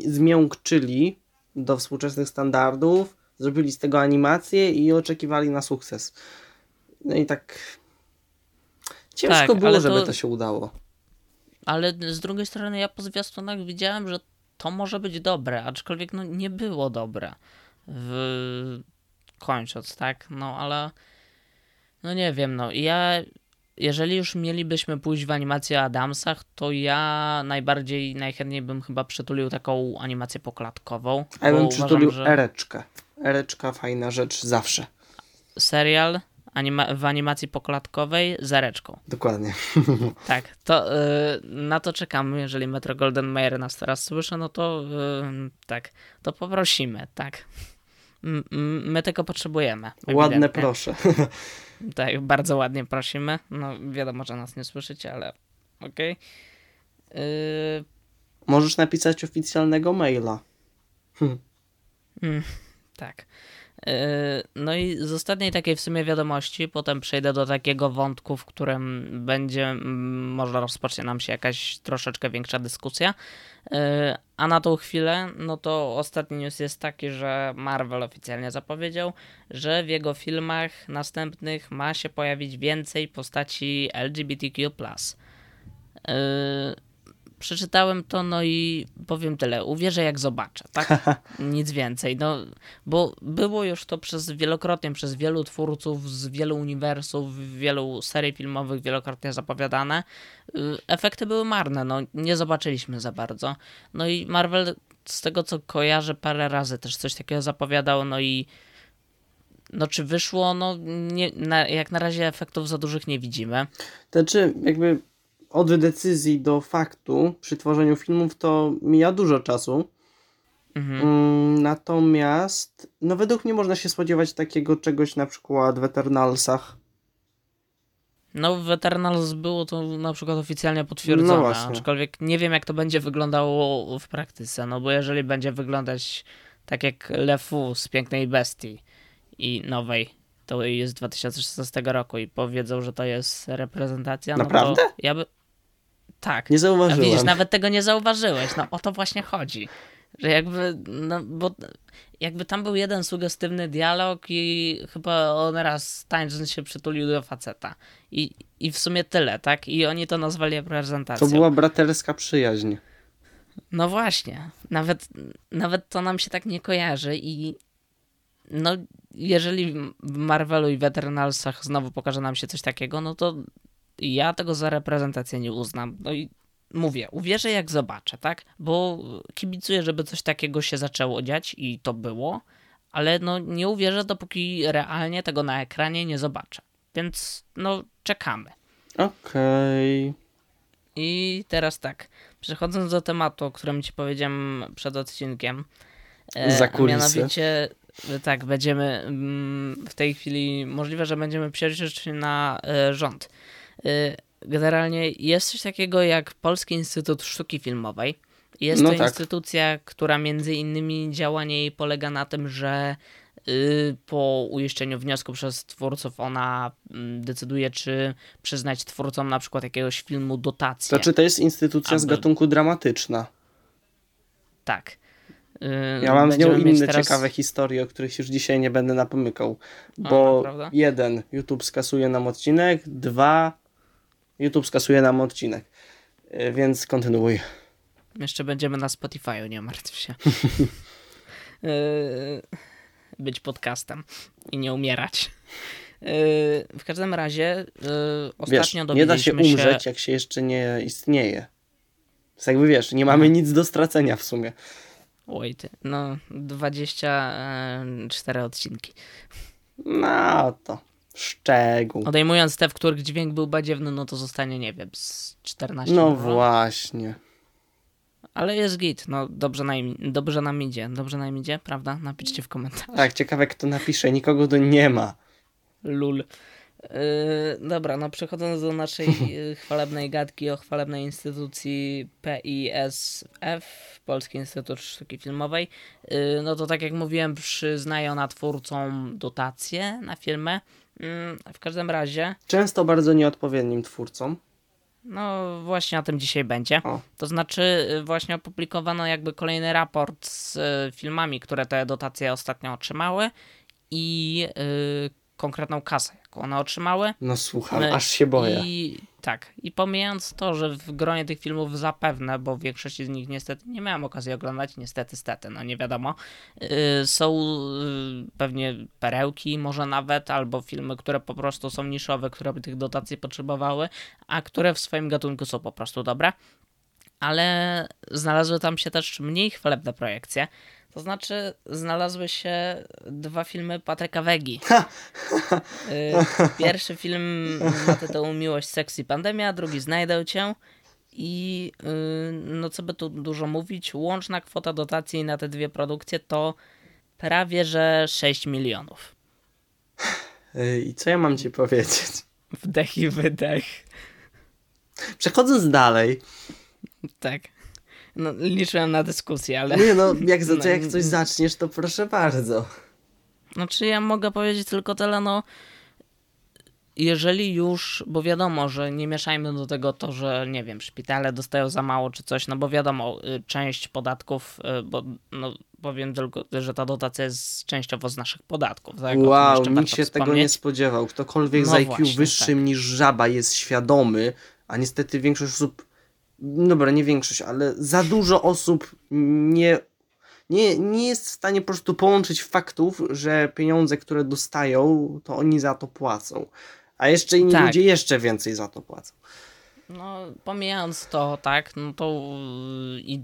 zmiękczyli do współczesnych standardów, zrobili z tego animację i oczekiwali na sukces. No i tak ciężko tak, było, żeby to... to się udało ale z drugiej strony ja po zwiastunach widziałem, że to może być dobre, aczkolwiek no nie było dobre. W... Kończąc, tak? No ale no nie wiem, no ja jeżeli już mielibyśmy pójść w animację o Adamsach, to ja najbardziej, najchętniej bym chyba przytulił taką animację poklatkową. Ja bym przytulił że... Ereczkę. Ereczka fajna rzecz zawsze. Serial anima w animacji poklatkowej z areczką. Dokładnie. Tak, to y, na to czekamy. Jeżeli Metro Golden Mayer nas teraz słyszy, no to y, tak, to poprosimy, tak. M my tego potrzebujemy. Ewidentnie. Ładne proszę. Tak, bardzo ładnie prosimy. No wiadomo, że nas nie słyszycie, ale okej. Okay. Y Możesz napisać oficjalnego maila. Hm. Mm, tak. Yy, no i z ostatniej takiej w sumie wiadomości, potem przejdę do takiego wątku, w którym będzie, mm, może rozpocznie nam się jakaś troszeczkę większa dyskusja. Yy, a na tą chwilę, no to ostatni news jest taki, że Marvel oficjalnie zapowiedział, że w jego filmach następnych ma się pojawić więcej postaci LGBTQ. Przeczytałem to, no i powiem tyle. Uwierzę jak zobaczę, tak? Nic więcej. No, bo było już to przez wielokrotnie, przez wielu twórców z wielu uniwersów, wielu serii filmowych wielokrotnie zapowiadane. Y, efekty były marne, no nie zobaczyliśmy za bardzo. No i Marvel z tego co kojarzę parę razy też coś takiego zapowiadał, no i no czy wyszło, no nie, na, jak na razie efektów za dużych nie widzimy. Znaczy jakby od decyzji do faktu przy tworzeniu filmów to mija dużo czasu. Mhm. Mm, natomiast, no według mnie można się spodziewać takiego czegoś na przykład w Eternalsach. No w Eternals było to na przykład oficjalnie potwierdzone, no aczkolwiek nie wiem jak to będzie wyglądało w praktyce, no bo jeżeli będzie wyglądać tak jak Lefu z Pięknej Bestii i nowej, to jest z 2016 roku i powiedzą, że to jest reprezentacja, Naprawdę? no ja by... Tak. Nie zauważyłem. A widzisz, nawet tego nie zauważyłeś. No o to właśnie chodzi. Że jakby, no bo jakby tam był jeden sugestywny dialog i chyba on raz tańcząc się przytulił do faceta. I, I w sumie tyle, tak? I oni to nazwali reprezentacją. To była braterska przyjaźń. No właśnie. Nawet, nawet to nam się tak nie kojarzy i no jeżeli w Marvelu i w Eternalsach znowu pokaże nam się coś takiego, no to ja tego za reprezentację nie uznam. No i mówię, uwierzę jak zobaczę, tak? Bo kibicuję, żeby coś takiego się zaczęło dziać i to było, ale no nie uwierzę, dopóki realnie tego na ekranie nie zobaczę. Więc no czekamy. Okej. Okay. I teraz tak, przechodząc do tematu, o którym ci powiedziałem przed odcinkiem. E, Za kulisy. Mianowicie tak, będziemy mm, w tej chwili, możliwe, że będziemy przejrzeć na e, rząd. E, generalnie jest coś takiego jak Polski Instytut Sztuki Filmowej. Jest no to tak. instytucja, która między innymi działanie jej polega na tym, że y, po uiszczeniu wniosku przez twórców ona mm, decyduje, czy przyznać twórcom na przykład jakiegoś filmu dotację. Znaczy to jest instytucja aby... z gatunku dramatyczna. Tak. Y, ja mam z nią inne teraz... ciekawe historie, o których już dzisiaj nie będę napomykał. Bo jeden, YouTube skasuje nam odcinek, dwa, YouTube skasuje nam odcinek. Y, więc kontynuuj. Jeszcze będziemy na Spotify, nie martw się. Y, być podcastem i nie umierać. W każdym razie ostatnio wiesz, dowiedzieliśmy nie da się umrzeć, się... jak się jeszcze nie istnieje. To jakby wiesz, nie mamy nic do stracenia w sumie. Oj ty, no 24 odcinki. No to szczegół. Odejmując te, w których dźwięk był badziewny, no to zostanie, nie wiem, z 14. No właśnie. Ale jest git, no dobrze, nam, dobrze nam idzie, dobrze nam idzie, prawda? Napiszcie w komentarzach. Tak, ciekawe kto napisze, nikogo tu nie ma. Lul. Yy, dobra, no przechodząc do naszej yy, chwalebnej gadki o chwalebnej instytucji PISF, Polski Instytut Sztuki Filmowej, yy, no to tak jak mówiłem, przyznaje ona twórcom dotacje na filmy. Yy, w każdym razie. Często bardzo nieodpowiednim twórcom. No właśnie o tym dzisiaj będzie. O. To znaczy yy, właśnie opublikowano jakby kolejny raport z yy, filmami, które te dotacje ostatnio otrzymały i yy, konkretną kasę, jaką one otrzymały. No słucham, e, aż się boję. I tak, i pomijając to, że w gronie tych filmów zapewne, bo większości z nich niestety nie miałem okazji oglądać, niestety, stety, no nie wiadomo, yy, są yy, pewnie perełki, może nawet, albo filmy, które po prostu są niszowe, które by tych dotacji potrzebowały, a które w swoim gatunku są po prostu dobre. Ale znalazły tam się też mniej chwalebne projekcje. To znaczy, znalazły się dwa filmy Patryka Wegi. Y, pierwszy film ma tytuł Miłość, Seks i Pandemia, drugi Znajdę Cię. I y, no co by tu dużo mówić, łączna kwota dotacji na te dwie produkcje to prawie że 6 milionów. I co ja mam ci powiedzieć? Wdech i wydech. Przechodząc dalej. Tak. No, liczyłem na dyskusję, ale... Nie no, jak, za, to jak coś zaczniesz, to proszę bardzo. Znaczy ja mogę powiedzieć tylko tyle, no jeżeli już, bo wiadomo, że nie mieszajmy do tego to, że nie wiem, szpitale dostają za mało czy coś, no bo wiadomo, y, część podatków, y, bo no, powiem tylko, że ta dotacja jest częściowo z naszych podatków. Tak? Wow, nikt się wspomnieć. tego nie spodziewał. Ktokolwiek no z IQ właśnie, wyższym tak. niż żaba jest świadomy, a niestety większość osób dobra, nie większość, ale za dużo osób nie, nie, nie jest w stanie po prostu połączyć faktów, że pieniądze, które dostają, to oni za to płacą. A jeszcze inni tak. ludzie jeszcze więcej za to płacą. No, pomijając to, tak, no to, i,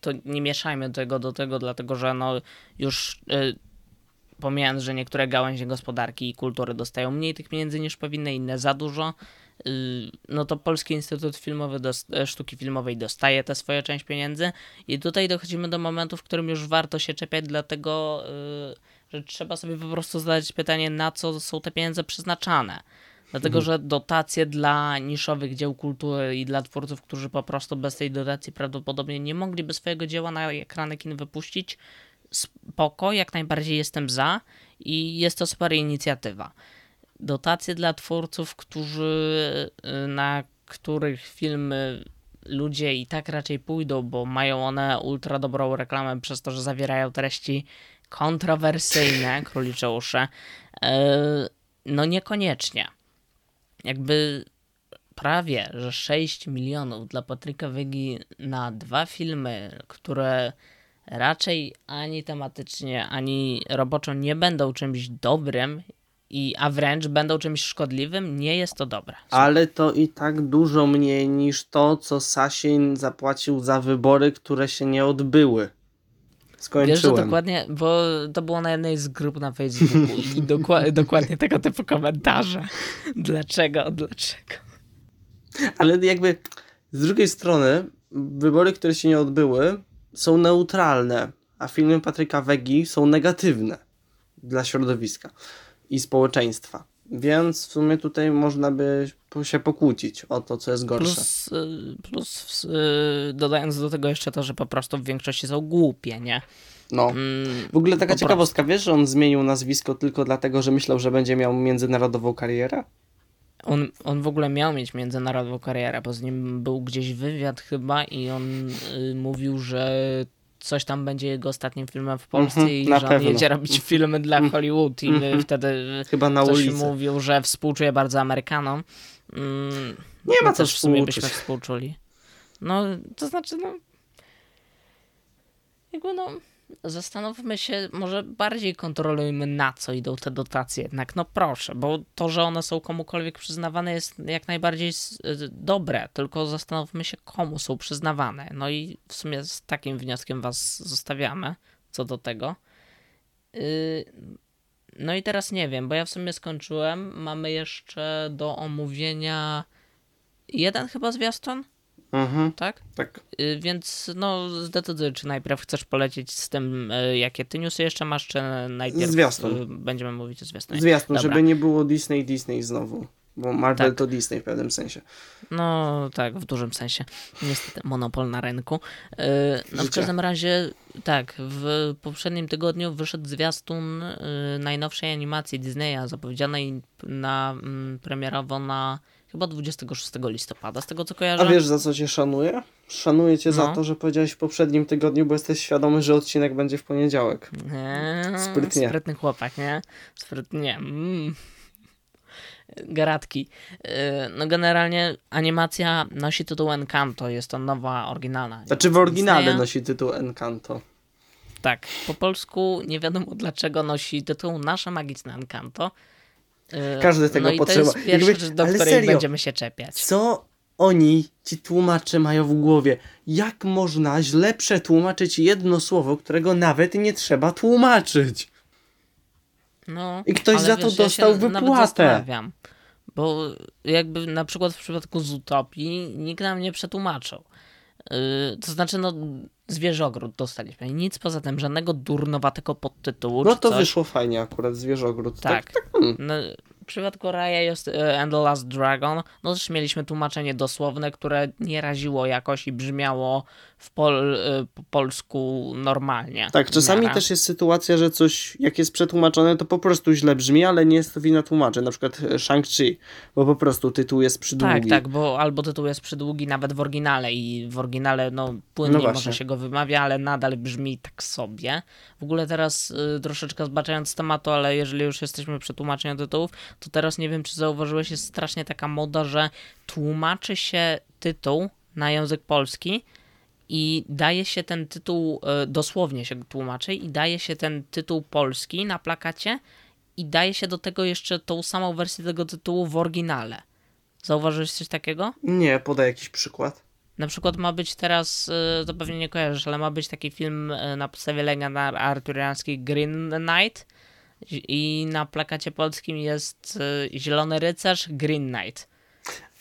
to nie mieszajmy tego do tego, dlatego że no już y, pomijając, że niektóre gałęzie gospodarki i kultury dostają mniej tych pieniędzy niż powinny, inne za dużo, Y, no to Polski Instytut Filmowy e, Sztuki Filmowej dostaje tę swoją część pieniędzy i tutaj dochodzimy do momentu, w którym już warto się czepiać, dlatego y, że trzeba sobie po prostu zadać pytanie, na co są te pieniądze przeznaczane. Dlatego, mhm. że dotacje dla niszowych dzieł kultury i dla twórców, którzy po prostu bez tej dotacji prawdopodobnie nie mogliby swojego dzieła na ekrany kin wypuścić, spoko, jak najbardziej jestem za i jest to super inicjatywa dotacje dla twórców, którzy y, na których filmy ludzie i tak raczej pójdą, bo mają one ultra dobrą reklamę przez to, że zawierają treści kontrowersyjne, królicze uszy. E, no niekoniecznie. Jakby prawie, że 6 milionów dla Patryka Wygi na dwa filmy, które raczej ani tematycznie, ani roboczo nie będą czymś dobrym i, a wręcz będą czymś szkodliwym, nie jest to dobre. Ale to i tak dużo mniej niż to, co Sasin zapłacił za wybory, które się nie odbyły. Skończyłem. Wiesz, że dokładnie, bo to było na jednej z grup na Facebooku i dokładnie, dokładnie tego typu komentarze. Dlaczego, dlaczego? Ale jakby z drugiej strony wybory, które się nie odbyły są neutralne, a filmy Patryka Wegi są negatywne. dla środowiska i społeczeństwa. Więc w sumie tutaj można by się pokłócić o to, co jest gorsze. Plus, y, plus y, dodając do tego jeszcze to, że po prostu w większości są głupie, nie? No. Mm, w ogóle taka ciekawostka, wiesz, że on zmienił nazwisko tylko dlatego, że myślał, że będzie miał międzynarodową karierę? On, on w ogóle miał mieć międzynarodową karierę, bo z nim był gdzieś wywiad chyba i on y, mówił, że coś tam będzie jego ostatnim filmem w Polsce mm -hmm, i że on jedzie robić filmy dla mhm. Hollywood i mm -hmm. wtedy chyba na coś ulicy. mówił, że współczuje bardzo Amerykanom. Mm, Nie ma też w sumie byśmy współczuli. No, to znaczy, no jakby no zastanówmy się, może bardziej kontrolujmy na co idą te dotacje jednak, no proszę, bo to, że one są komukolwiek przyznawane jest jak najbardziej y, dobre, tylko zastanówmy się komu są przyznawane. No i w sumie z takim wnioskiem was zostawiamy co do tego. Y, no i teraz nie wiem, bo ja w sumie skończyłem, mamy jeszcze do omówienia jeden chyba zwiastun? Mhm. Tak? Tak. Y, więc no zdecyduj, czy najpierw chcesz polecieć z tym, y, jakie ty newsy jeszcze masz, czy najpierw Zwiastun. Y, będziemy mówić o zwiastunie. Zwiastun, Dobra. żeby nie było Disney, Disney znowu. Bo Marvel tak. to Disney w pewnym sensie. No tak, w dużym sensie. Niestety monopol na rynku. No w każdym razie tak, w poprzednim tygodniu wyszedł zwiastun najnowszej animacji Disneya zapowiedzianej na mm, premierowo na Chyba 26 listopada, z tego co kojarzę. A wiesz za co cię szanuję? Szanuję cię no. za to, że powiedziałeś w poprzednim tygodniu, bo jesteś świadomy, że odcinek będzie w poniedziałek. Eee, Sprytnie. Sprytny chłopak, nie? Sprytnie. Mm. Garatki. E, no generalnie animacja nosi tytuł Encanto, jest to nowa, oryginalna. Znaczy w oryginale Disneya. nosi tytuł Encanto. Tak, po polsku nie wiadomo dlaczego nosi tytuł Nasze Magiczne Encanto. E, Każdy tego no potrzeba. To jest pierwsza rzecz, do której serio, będziemy się czepiać. Co oni, ci tłumacze, mają w głowie? Jak można źle przetłumaczyć jedno słowo, którego nawet nie trzeba tłumaczyć? No, I ktoś za to wiesz, dostał ja wypłatę. Bo jakby na przykład w przypadku Zootopii nikt nam nie przetłumaczył. Yy, to znaczy, no, Zwierzogród dostaliśmy. Nic poza tym, żadnego durnowatego podtytułu. No to coś. wyszło fajnie akurat, Zwierzogród. Tak. tak, tak hmm. no, w przypadku Raya jest e, and the Last Dragon, no też mieliśmy tłumaczenie dosłowne, które nie raziło jakoś i brzmiało w pol, e, po polsku normalnie. Tak, czasami też jest sytuacja, że coś, jak jest przetłumaczone, to po prostu źle brzmi, ale nie jest to wina tłumaczy. Na przykład e, Shang-Chi, bo po prostu tytuł jest przydługi. Tak, tak, bo albo tytuł jest przydługi nawet w oryginale i w oryginale no płynnie no może się go wymawia, ale nadal brzmi tak sobie. W ogóle teraz y, troszeczkę zbaczając tematu, ale jeżeli już jesteśmy przy tłumaczeniu tytułów, to teraz nie wiem, czy zauważyłeś, jest strasznie taka moda, że tłumaczy się tytuł na język polski i daje się ten tytuł, y, dosłownie się tłumaczy, i daje się ten tytuł polski na plakacie i daje się do tego jeszcze tą samą wersję tego tytułu w oryginale. Zauważyłeś coś takiego? Nie, podaj jakiś przykład. Na przykład ma być teraz, y, to pewnie nie kojarzysz, ale ma być taki film y, na podstawie legend arturiańskich Green Knight i na plakacie polskim jest Zielony Rycerz Green Knight.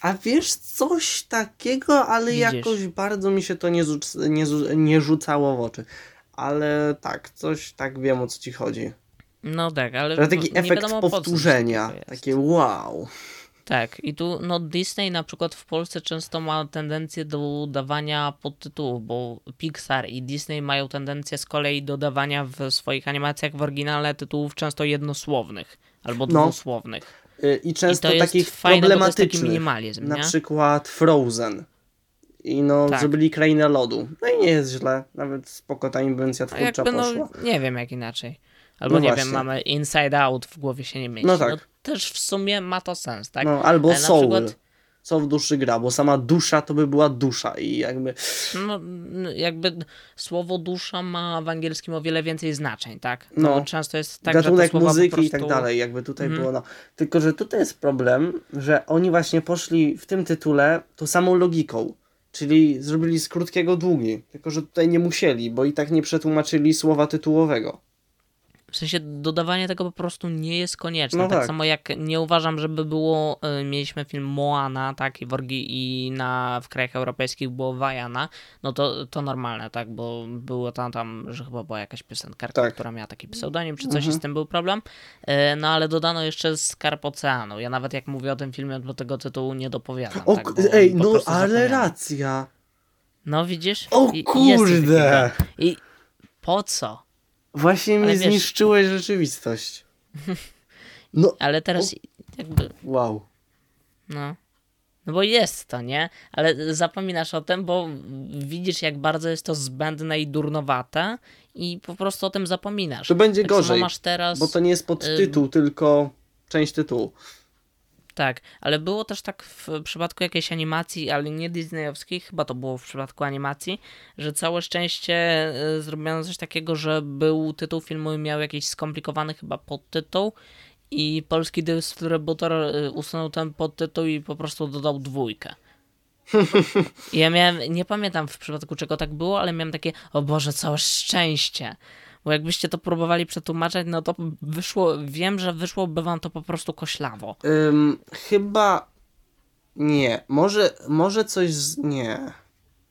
A wiesz, coś takiego, ale Widzisz. jakoś bardzo mi się to nie, nie, nie rzucało w oczy. Ale tak, coś tak wiem o co ci chodzi. No tak, ale. Że taki efekt powtórzenia. Takie wow. Tak, i tu no Disney na przykład w Polsce często ma tendencję do dawania podtytułów, bo Pixar i Disney mają tendencję z kolei do dawania w swoich animacjach w oryginale tytułów często jednosłownych albo no. dwusłownych. No. I często I takich fajne, problematycznych. minimalizm, na przykład Frozen. I no, tak. zrobili krainę lodu. No i nie jest źle. Nawet spoko ta inwencja twórcza jakby, no, poszła. No, nie wiem jak inaczej. Albo no nie właśnie. wiem, mamy Inside Out w głowie się nie mieści. No tak. No, też w sumie ma to sens, tak? No, albo Ale Soul. Przykład... Co w duszy gra, bo sama dusza to by była dusza i jakby... No, jakby słowo dusza ma w angielskim o wiele więcej znaczeń, tak? No, no często jest tak, Gatunek że muzyki prostu... i tak dalej, jakby tutaj mm. było, no. Tylko, że tutaj jest problem, że oni właśnie poszli w tym tytule tą samą logiką. Czyli zrobili z krótkiego długi. Tylko, że tutaj nie musieli, bo i tak nie przetłumaczyli słowa tytułowego. W sensie dodawanie tego po prostu nie jest konieczne. No tak, tak. samo jak nie uważam, żeby było, y, mieliśmy film Moana, tak, i w Orgi i na, w krajach europejskich było Vajana, no to, to normalne, tak, bo było tam, tam, że chyba była jakaś piosenkarka, Tak. która miała taki pseudonim, czy coś i Mhm. z tym był problem. Y, No ale dodano jeszcze Skarb Oceanu. Ja nawet jak mówię o tym filmie, to tego tytułu nie dopowiadam. O, tak, bo ej, no ale zapomniałem. racja. No widzisz? O I- kurde. I po co? Właśnie mi wiesz- zniszczyłeś rzeczywistość. No, Ale teraz jakby wow. No. No bo jest to, nie? Ale zapominasz o tym, bo widzisz, jak bardzo jest to zbędne i durnowate i po prostu o tym zapominasz. To będzie tak gorzej, masz teraz... Bo to nie jest podtytuł, tylko część tytułu. Tak, ale było też tak w przypadku jakiejś animacji, ale nie disneyowskiej, chyba to było w przypadku animacji, że całe szczęście y, zrobiono coś takiego, że był tytuł filmu i miał jakiś skomplikowany chyba podtytuł i polski dystrybutor y, usunął ten podtytuł i po prostu dodał dwójkę. I ja miałem, nie pamiętam w przypadku czego tak było, ale miałem takie, o Boże, całe szczęście. Bo jakbyście to próbowali przetłumaczyć, no to wyszło, wiem, że wyszłoby wam to po prostu koślawo. Ym, chyba nie. Może, może coś z... nie.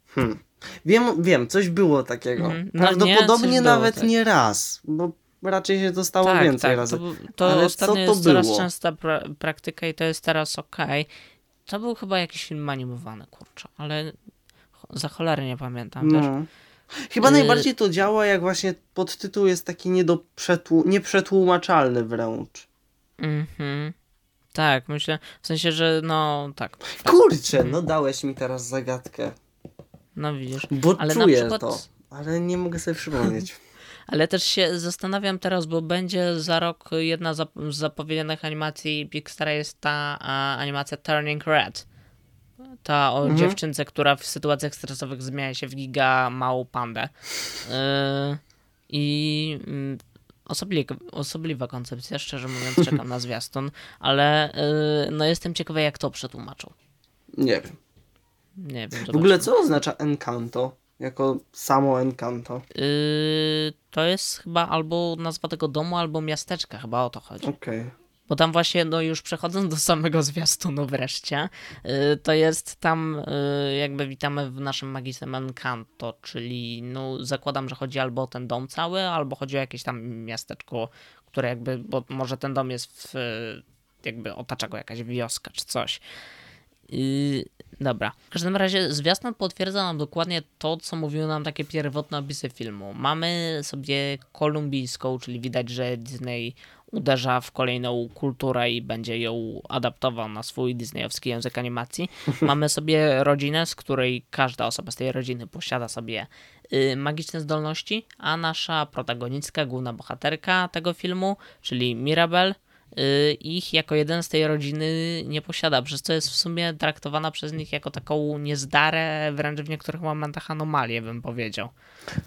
Hmm. Wiem, wiem, coś było takiego. No nie, Prawdopodobnie było, nawet tak. nie raz, bo raczej się to stało tak, więcej tak, razy. To, to Ale co to jest coraz było? częsta pra praktyka i to jest teraz okej. To był chyba jakiś film animowany, kurczę, ale za cholerę nie pamiętam też. Chyba Y- najbardziej to działa, jak właśnie podtytuł jest taki nie do przetłu- nieprzetłumaczalny wręcz. Mhm. Tak, myślę, w sensie, że no tak, Kurczę, no dałeś mi teraz zagadkę. no widzisz. Bo Ale na czuję przykład- to, ale nie mogę sobie przypomnieć. Ale też się zastanawiam teraz, bo będzie za rok jedna z zapowiedzianych animacji Pixara jest ta a, animacja Turning Red. Ta o Mhm. dziewczynce, która w sytuacjach stresowych zmienia się w giga małą pandę. Yy, I mm, osobliwa, osobliwa koncepcja, szczerze mówiąc, czekam na zwiastun, ale yy, no jestem ciekawy, jak to przetłumaczą. Nie wiem. Nie wiem. W ogóle co oznacza Encanto? Jako samo Encanto. Yy, to jest chyba albo nazwa tego domu, albo miasteczka, chyba o to chodzi. Okej. Bo tam właśnie, no już przechodząc do samego zwiastunu wreszcie, y, to jest tam y, jakby witamy w naszym magicznym Encanto, czyli no zakładam, że chodzi albo o ten dom cały, albo chodzi o jakieś tam miasteczko, które jakby, bo może ten dom jest w, jakby otacza go jakaś wioska czy coś. Dobra. W każdym razie zwiastun potwierdza nam dokładnie to, co mówiły nam takie pierwotne opisy filmu. Mamy sobie kolumbijską, czyli widać, że Disney uderza w kolejną kulturę i będzie ją adaptował na swój disneyowski język animacji. Mamy sobie rodzinę, z której każda osoba z tej rodziny posiada sobie y, magiczne zdolności, a nasza protagonistka, główna bohaterka tego filmu, czyli Mirabel, y, ich jako jeden z tej rodziny nie posiada, przez co jest w sumie traktowana przez nich jako taką niezdarę, wręcz w niektórych momentach anomalię, bym powiedział.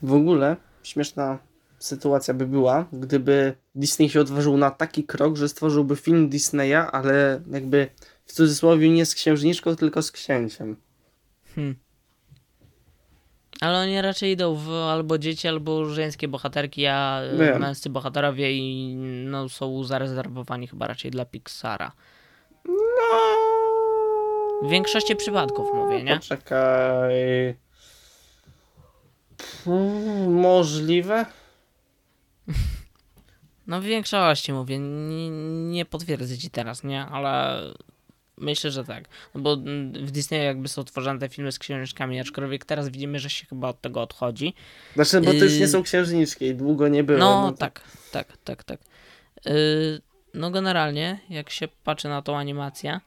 W ogóle śmieszna sytuacja by była, gdyby Disney się odważył na taki krok, że stworzyłby film Disneya, ale jakby w cudzysłowie nie z księżniczką, tylko z księciem. Ale oni raczej idą w albo dzieci, albo żeńskie bohaterki, a e, Wiem. męscy bohaterowie i, no, są zarezerwowani chyba raczej dla Pixara. W większości przypadków mówię, nie? Poczekaj. Hmm, możliwe? No w większości mówię, nie, nie potwierdzę ci teraz, nie? Ale myślę, że tak. No bo w Disneyu jakby są tworzone te filmy z książkami, aczkolwiek teraz widzimy, że się chyba od tego odchodzi. Znaczy, bo to już nie Yy. są księżniczki i długo nie były. No to- tak, tak, tak, tak. Yy, no generalnie, jak się patrzy na tą animację,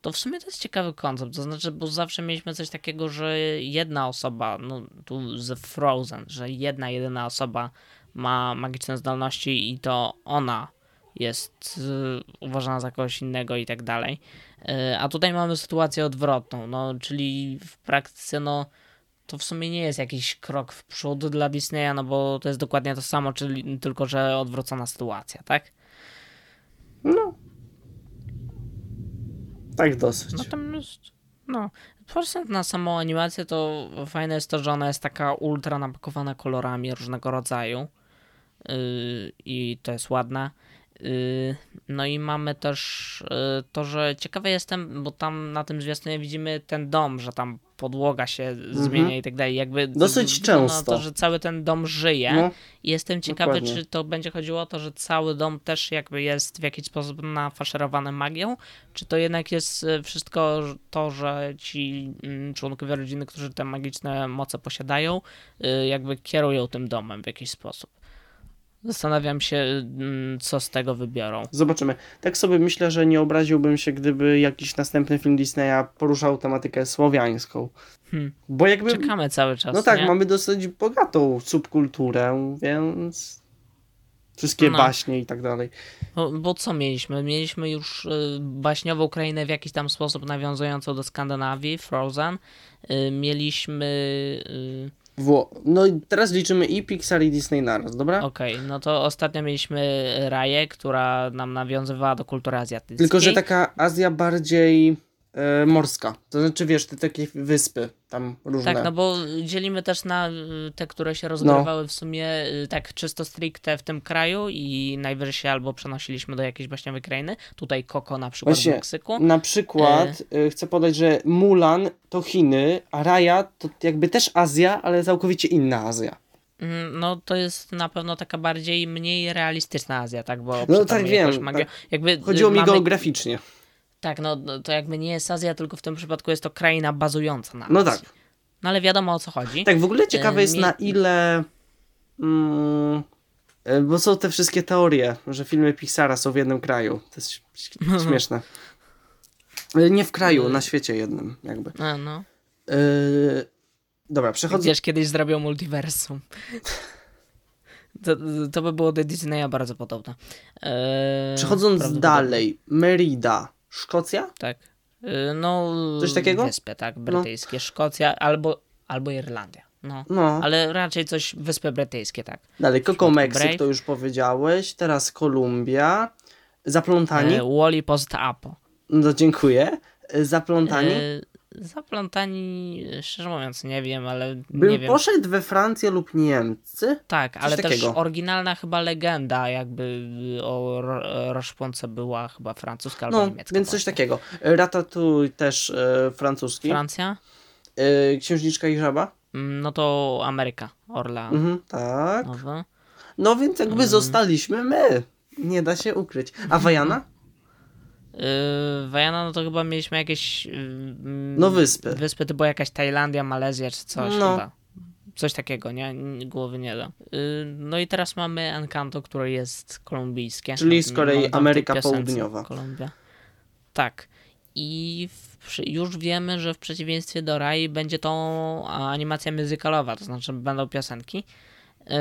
to w sumie to jest ciekawy koncept. To znaczy, bo zawsze mieliśmy coś takiego, że jedna osoba, no tu z Frozen, że jedna, jedyna osoba ma magiczne zdolności i to ona jest y, uważana za kogoś innego i tak dalej. Y, a tutaj mamy sytuację odwrotną, no czyli w praktyce, no to w sumie nie jest jakiś krok w przód dla Disneya, no bo to jest dokładnie to samo, czyli tylko, że odwrócona sytuacja, tak? No. Tak dosyć. Natomiast, no, patrząc na samą animację, to fajne jest to, że ona jest taka ultra napakowana kolorami różnego rodzaju. Y, i to jest ładne. Y, no i mamy też y, to, że ciekawy jestem, bo tam na tym zwiastunie widzimy ten dom, że tam podłoga się mhm. zmienia i tak dalej. Jakby Dosyć często. to, że cały ten dom żyje. No, jestem ciekawy, dokładnie. czy to będzie chodziło o to, że cały dom też jakby jest w jakiś sposób nafaszerowany magią, czy to jednak jest wszystko to, że ci mm, członkowie rodziny, którzy te magiczne moce posiadają, jakby kierują tym domem w jakiś sposób. Zastanawiam się, mm, co z tego wybiorą. Zobaczymy. Tak sobie myślę, że nie obraziłbym się, gdyby jakiś następny film Disneya poruszał tematykę słowiańską. Hmm. Bo jakby. Czekamy cały czas. No tak, nie? mamy dosyć bogatą subkulturę, więc. Wszystkie no. baśnie i tak dalej. Bo, bo, co mieliśmy? Mieliśmy już y, baśniową krainę w jakiś tam sposób nawiązującą do Skandynawii, Frozen. Y, mieliśmy. Wło no i teraz liczymy i Pixar i Disney naraz, dobra? Okej, okay, no to ostatnio mieliśmy Raję, która nam nawiązywała do kultury azjatyckiej. Tylko, że taka Azja bardziej e, morska. To znaczy, wiesz, te takie wyspy tam różne. Tak, no bo dzielimy też na y, te, które się rozgrywały no. w sumie y, tak czysto stricte w tym kraju i najwyżej się albo przenosiliśmy do jakiejś baśniowej krainy. Tutaj Koko na przykład Właśnie, w Meksyku. Na przykład e... chcę podać, że Mulan to Chiny, a Raya to jakby też Azja, ale całkowicie inna Azja. Mm, no to jest na pewno taka bardziej mniej realistyczna Azja, tak? Bo no tak wiem. Tak. Jakby Chodziło y, mamy... mi geograficznie. Tak, no, no to jakby nie jest Azja, tylko w tym przypadku jest to kraina bazująca na No tak. No ale wiadomo o co chodzi. Tak, w ogóle ciekawe jest na ile... Mm, e, bo są te wszystkie teorie, że filmy Pixara są w jednym kraju. To jest śmieszne. E, nie w kraju, na świecie jednym jakby. A, no. Yy, dobra, przechodzę... Wiesz, kiedyś zrobią multiversum. To, to by było do Disneya bardzo podobne. Przechodząc dalej, Merida. Szkocja? Tak. Y, no, coś takiego? Wyspy, tak, no. brytyjskie. No. Szkocja albo, albo Irlandia. No. no. Ale raczej coś wyspy brytyjskie, tak. Dalej, Koko Meksyk, Brave. to już powiedziałeś. Teraz Kolumbia. Zaplątani. E, Wally post Apo. No, dziękuję. E, zaplątani. E, Zaplątani, szczerze mówiąc, nie wiem, ale. Bym nie wiem. poszedł we Francję lub Niemcy. Tak, ale takiego. też oryginalna chyba legenda, jakby o Roszponce była chyba francuska albo no, niemiecka. Więc coś takiego. Ratatouille też e, francuski. Francja? E, Księżniczka i żaba? Mm, no to Ameryka, Orla. Mhm, tak. Nowy. No więc jakby mm. zostaliśmy my. Nie da się ukryć. A Wajana? Yy, Wajana, no to chyba mieliśmy jakieś. Yy, no wyspy. Wyspy to była jakaś Tajlandia, Malezja czy coś no. chyba. Coś takiego, nie? Głowy nie da. Yy, no i teraz mamy Encanto, które jest kolumbijskie. Czyli z kolei Ameryka Południowa. Kolumbia. Tak. I w, już wiemy, że w przeciwieństwie do Rai będzie to animacja muzykalowa, to znaczy będą piosenki. Yy,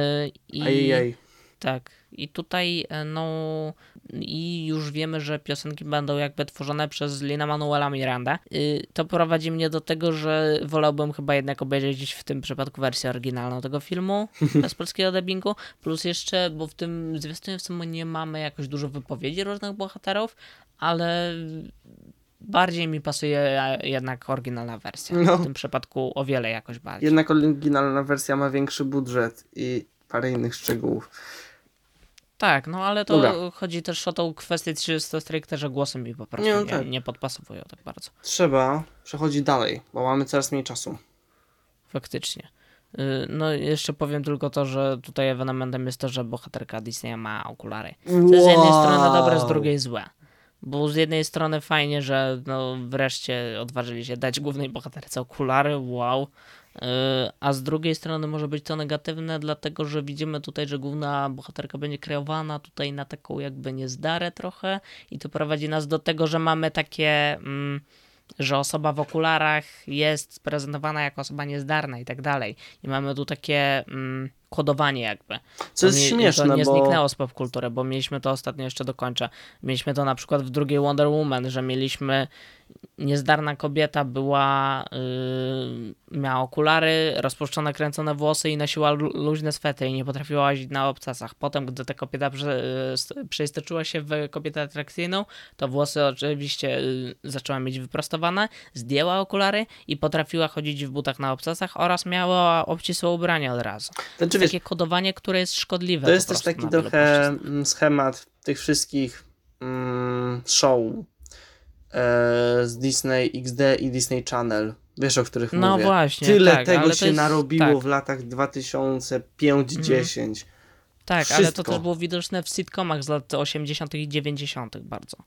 I... Ajej. Tak. I tutaj, e, no, i już wiemy, że piosenki będą jakby tworzone przez Lina Manuela Miranda. Y, to prowadzi mnie do tego, że wolałbym chyba jednak obejrzeć w tym przypadku wersję oryginalną tego filmu bez polskiego dubbingu. Plus jeszcze, bo w tym zwiastunie w sumie nie mamy jakoś dużo wypowiedzi różnych bohaterów, ale bardziej mi pasuje jednak oryginalna wersja. No. W tym przypadku o wiele jakoś bardziej. Jednak oryginalna wersja ma większy budżet i parę innych szczegółów. Tak, no ale to Dobra. chodzi też o tą kwestię czysto stricte, że głosem mi po prostu nie, no tak. nie, nie podpasowują tak bardzo. Trzeba przechodzić dalej, bo mamy coraz mniej czasu. Faktycznie. Y, no jeszcze powiem tylko to, że tutaj ewenementem jest to, że bohaterka Disneya ma okulary. To wow. jest z jednej strony dobre, z drugiej złe. Bo z jednej strony fajnie, że no wreszcie odważyli się dać głównej bohaterce okulary, wow. E, a z drugiej strony może być to negatywne, dlatego że widzimy tutaj, że główna bohaterka będzie kreowana tutaj na taką jakby niezdarę trochę i to prowadzi nas do tego, że mamy takie, mm, że osoba w okularach jest prezentowana jako osoba niezdarna i tak dalej. I mamy tu takie mm, kodowanie jakby. Co jest nie, śmieszne, To nie bo... zniknęło z popkultury, bo mieliśmy to ostatnio jeszcze dokończę. Mieliśmy to na przykład w drugiej Wonder Woman, że mieliśmy niezdarna kobieta była, yy, miała okulary, rozpuszczone, kręcone włosy i nosiła luźne swety i nie potrafiła łazić na obcasach. Potem, gdy ta kobieta prze, yy, przeistoczyła się w kobietę atrakcyjną, to włosy oczywiście yy, zaczęła mieć wyprostowane, zdjęła okulary i potrafiła chodzić w butach na obcasach oraz miała obcisłe ubrania od razu. Znaczy jest takie kodowanie, które jest szkodliwe. To jest też taki trochę mm, schemat tych wszystkich mm, show e, z Disney XD i Disney Channel. Wiesz, o których no mówię. No właśnie. Tyle tak, tego się jest, narobiło tak. w latach 2005-10. Mm. Tak, Wszystko. ale to też było widoczne w sitcomach z lat 80. i 90. bardzo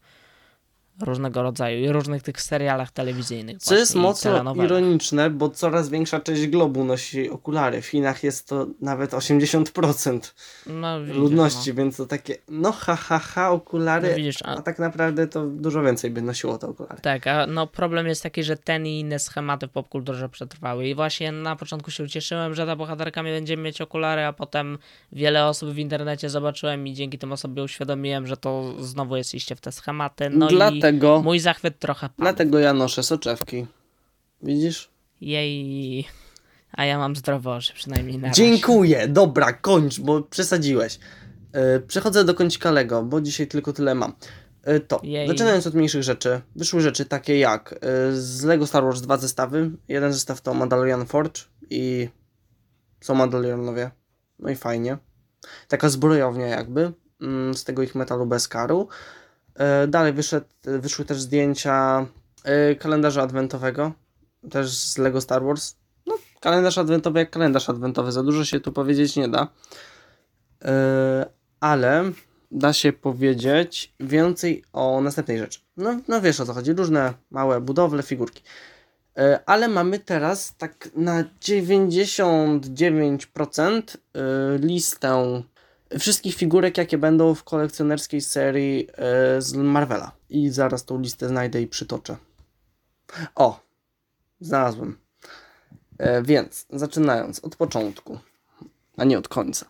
różnego rodzaju i różnych tych serialach telewizyjnych. Co jest mocno ironiczne, bo coraz większa część globu nosi okulary. W Chinach jest to nawet 80% no, widzisz, ludności, no. więc to takie, no ha, ha, ha okulary, no, widzisz, a... a... tak naprawdę to dużo więcej by nosiło te okulary. Tak, a no problem jest taki, że ten i inne schematy w popkulturze przetrwały i właśnie na początku się ucieszyłem, że ta bohaterka będzie mieć okulary, a potem wiele osób w internecie zobaczyłem i dzięki tym osobie uświadomiłem, że to znowu jest iście w te schematy. No i Dlatego, mój zachwyt trochę padł. Dlatego ja noszę soczewki. Widzisz? Jej. A ja mam zdrowe oczy, przynajmniej na Dziękuję. Razie. Dobra, kończ, bo przesadziłeś. Yy, przechodzę do kącika Lego, bo dzisiaj tylko tyle mam. Yy, to, Jej. zaczynając od mniejszych rzeczy, wyszły rzeczy takie jak yy, z Lego Star Wars dwa zestawy. Jeden zestaw to Mandalorian Forge i są Mandalorianowie. No i fajnie. Taka zbrojownia jakby, mm, z tego ich metalu bez karu. E, dalej wyszedł, wyszły też zdjęcia e, kalendarza adwentowego, też z Lego Star Wars. No, kalendarz adwentowy jak kalendarz adwentowy, za dużo się tu powiedzieć nie da. E, ale da się powiedzieć więcej o następnej rzeczy. No, no wiesz o co chodzi, różne małe budowle, figurki. Ale mamy teraz tak na 99% listę wszystkich figurek, jakie będą w kolekcjonerskiej serii e, z Marvela. I zaraz tą listę znajdę i przytoczę. O, znalazłem. E, więc, zaczynając od początku, a nie od końca,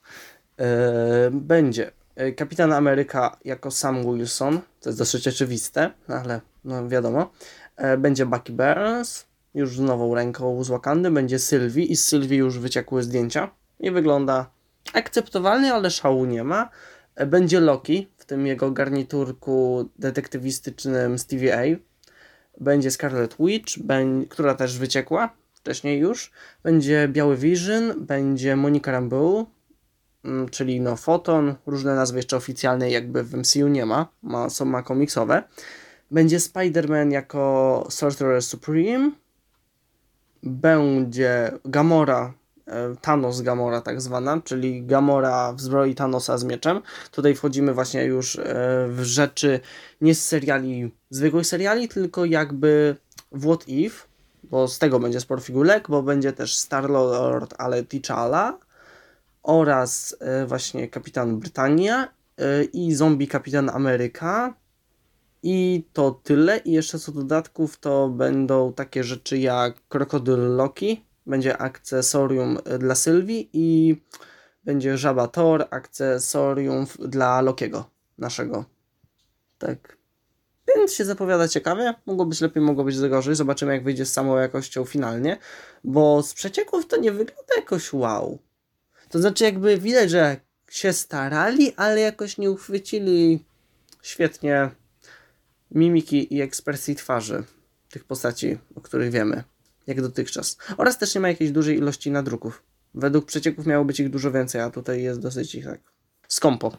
e, będzie Kapitan Ameryka jako Sam Wilson, to jest dosyć oczywiste, ale no wiadomo. Będzie Bucky Barnes, już z nową ręką z Wakandy, będzie Sylwii i z Sylwii już wyciekły zdjęcia i wygląda akceptowalny, ale szału nie ma. Będzie Loki, w tym jego garniturku detektywistycznym Stevie A. Będzie Scarlet Witch, która też wyciekła wcześniej już. Będzie Biały Vision, będzie Monica Rambeau, mm, czyli no Photon, różne nazwy jeszcze oficjalne jakby w MCU nie ma, ma są ma komiksowe. Będzie Spider-Man jako Sorcerer Supreme. Będzie Gamora E, Thanos Gamora tak zwana, czyli Gamora w zbroi Thanosa z mieczem. Tutaj wchodzimy właśnie już e, w rzeczy nie z seriali, zwykłych seriali, tylko jakby w What If, bo z tego będzie sport figurek, bo będzie też Star-Lord, ale T'Challa oraz e, właśnie Kapitan Brytania i Zombie Kapitan Ameryka. I to tyle. I jeszcze co dodatków, to będą takie rzeczy jak Krokodyl Loki, będzie akcesorium dla Sylwii i będzie Żaba Thor, akcesorium dla Lokiego naszego. Tak. Więc się zapowiada ciekawie. Mogło być lepiej, mogło być gorzej. Zobaczymy, jak wyjdzie z samą jakością finalnie. Bo z przecieków to nie wygląda jakoś wow. To znaczy, jakby widać, że się starali, ale jakoś nie uchwycili świetnie mimiki i ekspresji twarzy tych postaci, o których wiemy jak dotychczas. Oraz też nie ma jakiejś dużej ilości nadruków. Według przecieków miało być ich dużo więcej, a tutaj jest dosyć ich tak skąpo.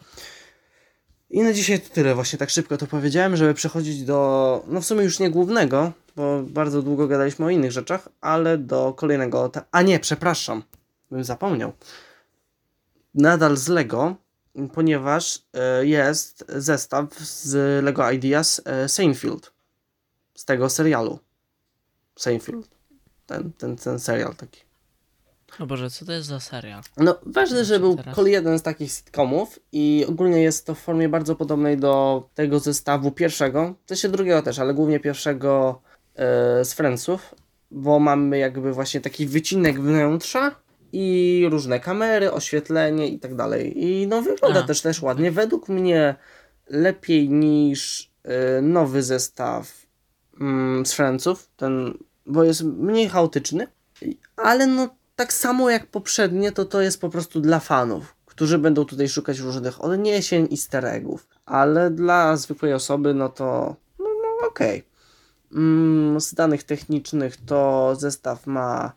I na dzisiaj to tyle. Właśnie tak szybko to powiedziałem, żeby przechodzić do, no w sumie już nie głównego, bo bardzo długo gadaliśmy o innych rzeczach, ale do kolejnego. A nie, przepraszam, bym zapomniał. Nadal z Lego, ponieważ e, jest zestaw z Lego Ideas e, Seinfeld. Z tego serialu. Seinfeld ten, ten, ten serial taki. No Boże, co to jest za serial? No, ważne, że był teraz? jeden z takich sitcomów i ogólnie jest to w formie bardzo podobnej do tego zestawu pierwszego, to się drugiego też, ale głównie pierwszego yy, z Friendsów, bo mamy jakby właśnie taki wycinek wnętrza i różne kamery, oświetlenie i tak dalej. I no wygląda A. też też ładnie. Według mnie lepiej niż yy, nowy zestaw yy, z Friendsów, ten bo jest mniej chaotyczny, ale no tak samo jak poprzednie, to to jest po prostu dla fanów, którzy będą tutaj szukać różnych odniesień, easter eggów, ale dla zwykłej osoby, no to no, no okej. Okay. Mm, z danych technicznych to zestaw ma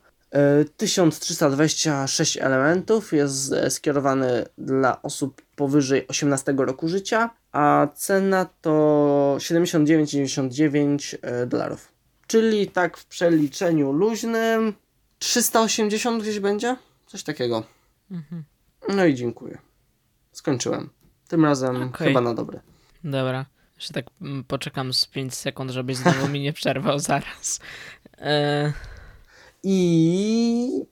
1326 elementów jest e, skierowany dla osób powyżej 18 roku życia, a cena to 79,99 e, dolarów. Czyli tak w przeliczeniu luźnym 380 gdzieś będzie? Coś takiego. Mhm. No i dziękuję. Skończyłem. Tym razem okay. chyba na dobre. Dobra. Jeszcze tak mm, poczekam z 5 sekund, żebyś znowu mi nie przerwał zaraz. E... I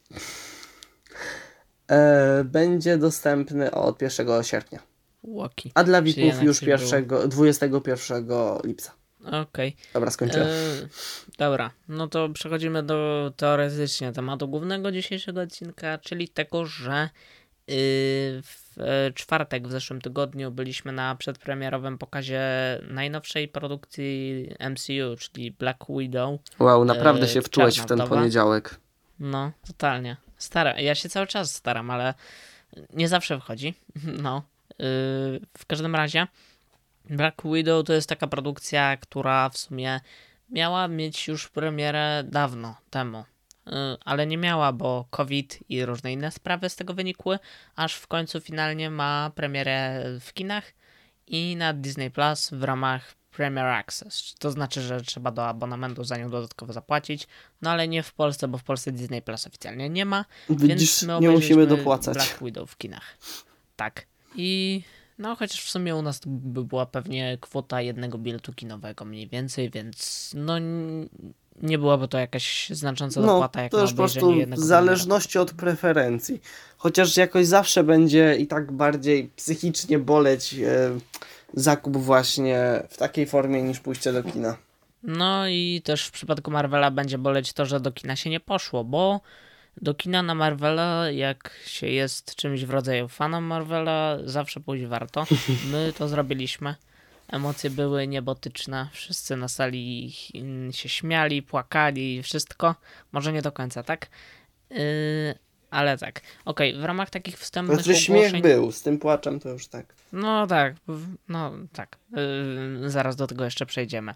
e, będzie dostępny od 1 sierpnia. Łoki. A dla VIP-ów już 1, 21 lipca. Okej. Okay. Dobra, skończyłem. E, dobra, no to przechodzimy do teoretycznie tematu głównego dzisiejszego odcinka, czyli tego, że yy, w czwartek w zeszłym tygodniu byliśmy na przedpremierowym pokazie najnowszej produkcji MCU, czyli Black Widow. Wow, naprawdę yy, się wczułeś w ten poniedziałek. No, totalnie. Stara, ja się cały czas staram, ale nie zawsze wychodzi. No, yy, w każdym razie Black Widow to jest taka produkcja, która w sumie miała mieć już premierę dawno temu, y, ale nie miała, bo COVID i różne inne sprawy z tego wynikły, aż w końcu finalnie ma premierę w kinach i na Disney Plus w ramach Premier Access. To znaczy, że trzeba do abonamentu za nią dodatkowo zapłacić, no ale nie w Polsce, bo w Polsce Disney Plus oficjalnie nie ma, Widzisz, więc my nie musimy dopłacać. Black Widow w kinach. Tak. I no, chociaż w sumie u nas to by była pewnie kwota jednego biletu kinowego mniej więcej, więc no nie byłaby to jakaś znacząca no, dopłata jak to już po prostu w zależności od preferencji. Chociaż jakoś zawsze będzie i tak bardziej psychicznie boleć e, zakup właśnie w takiej formie niż pójście do kina. No i też w przypadku Marvela będzie boleć to, że do kina się nie poszło, bo do kina na Marvela, jak się jest czymś w rodzaju fanem Marvela, zawsze pójść warto. My to zrobiliśmy. Emocje były niebotyczne. Wszyscy na sali się śmiali, płakali, wszystko. Może nie do końca, tak? Yy, ale tak. Okej, okay, w ramach takich wstępnych znaczy, ogłoszeń... śmiech był, z tym płaczem to już tak. No tak, no tak. Yy, zaraz do tego jeszcze przejdziemy.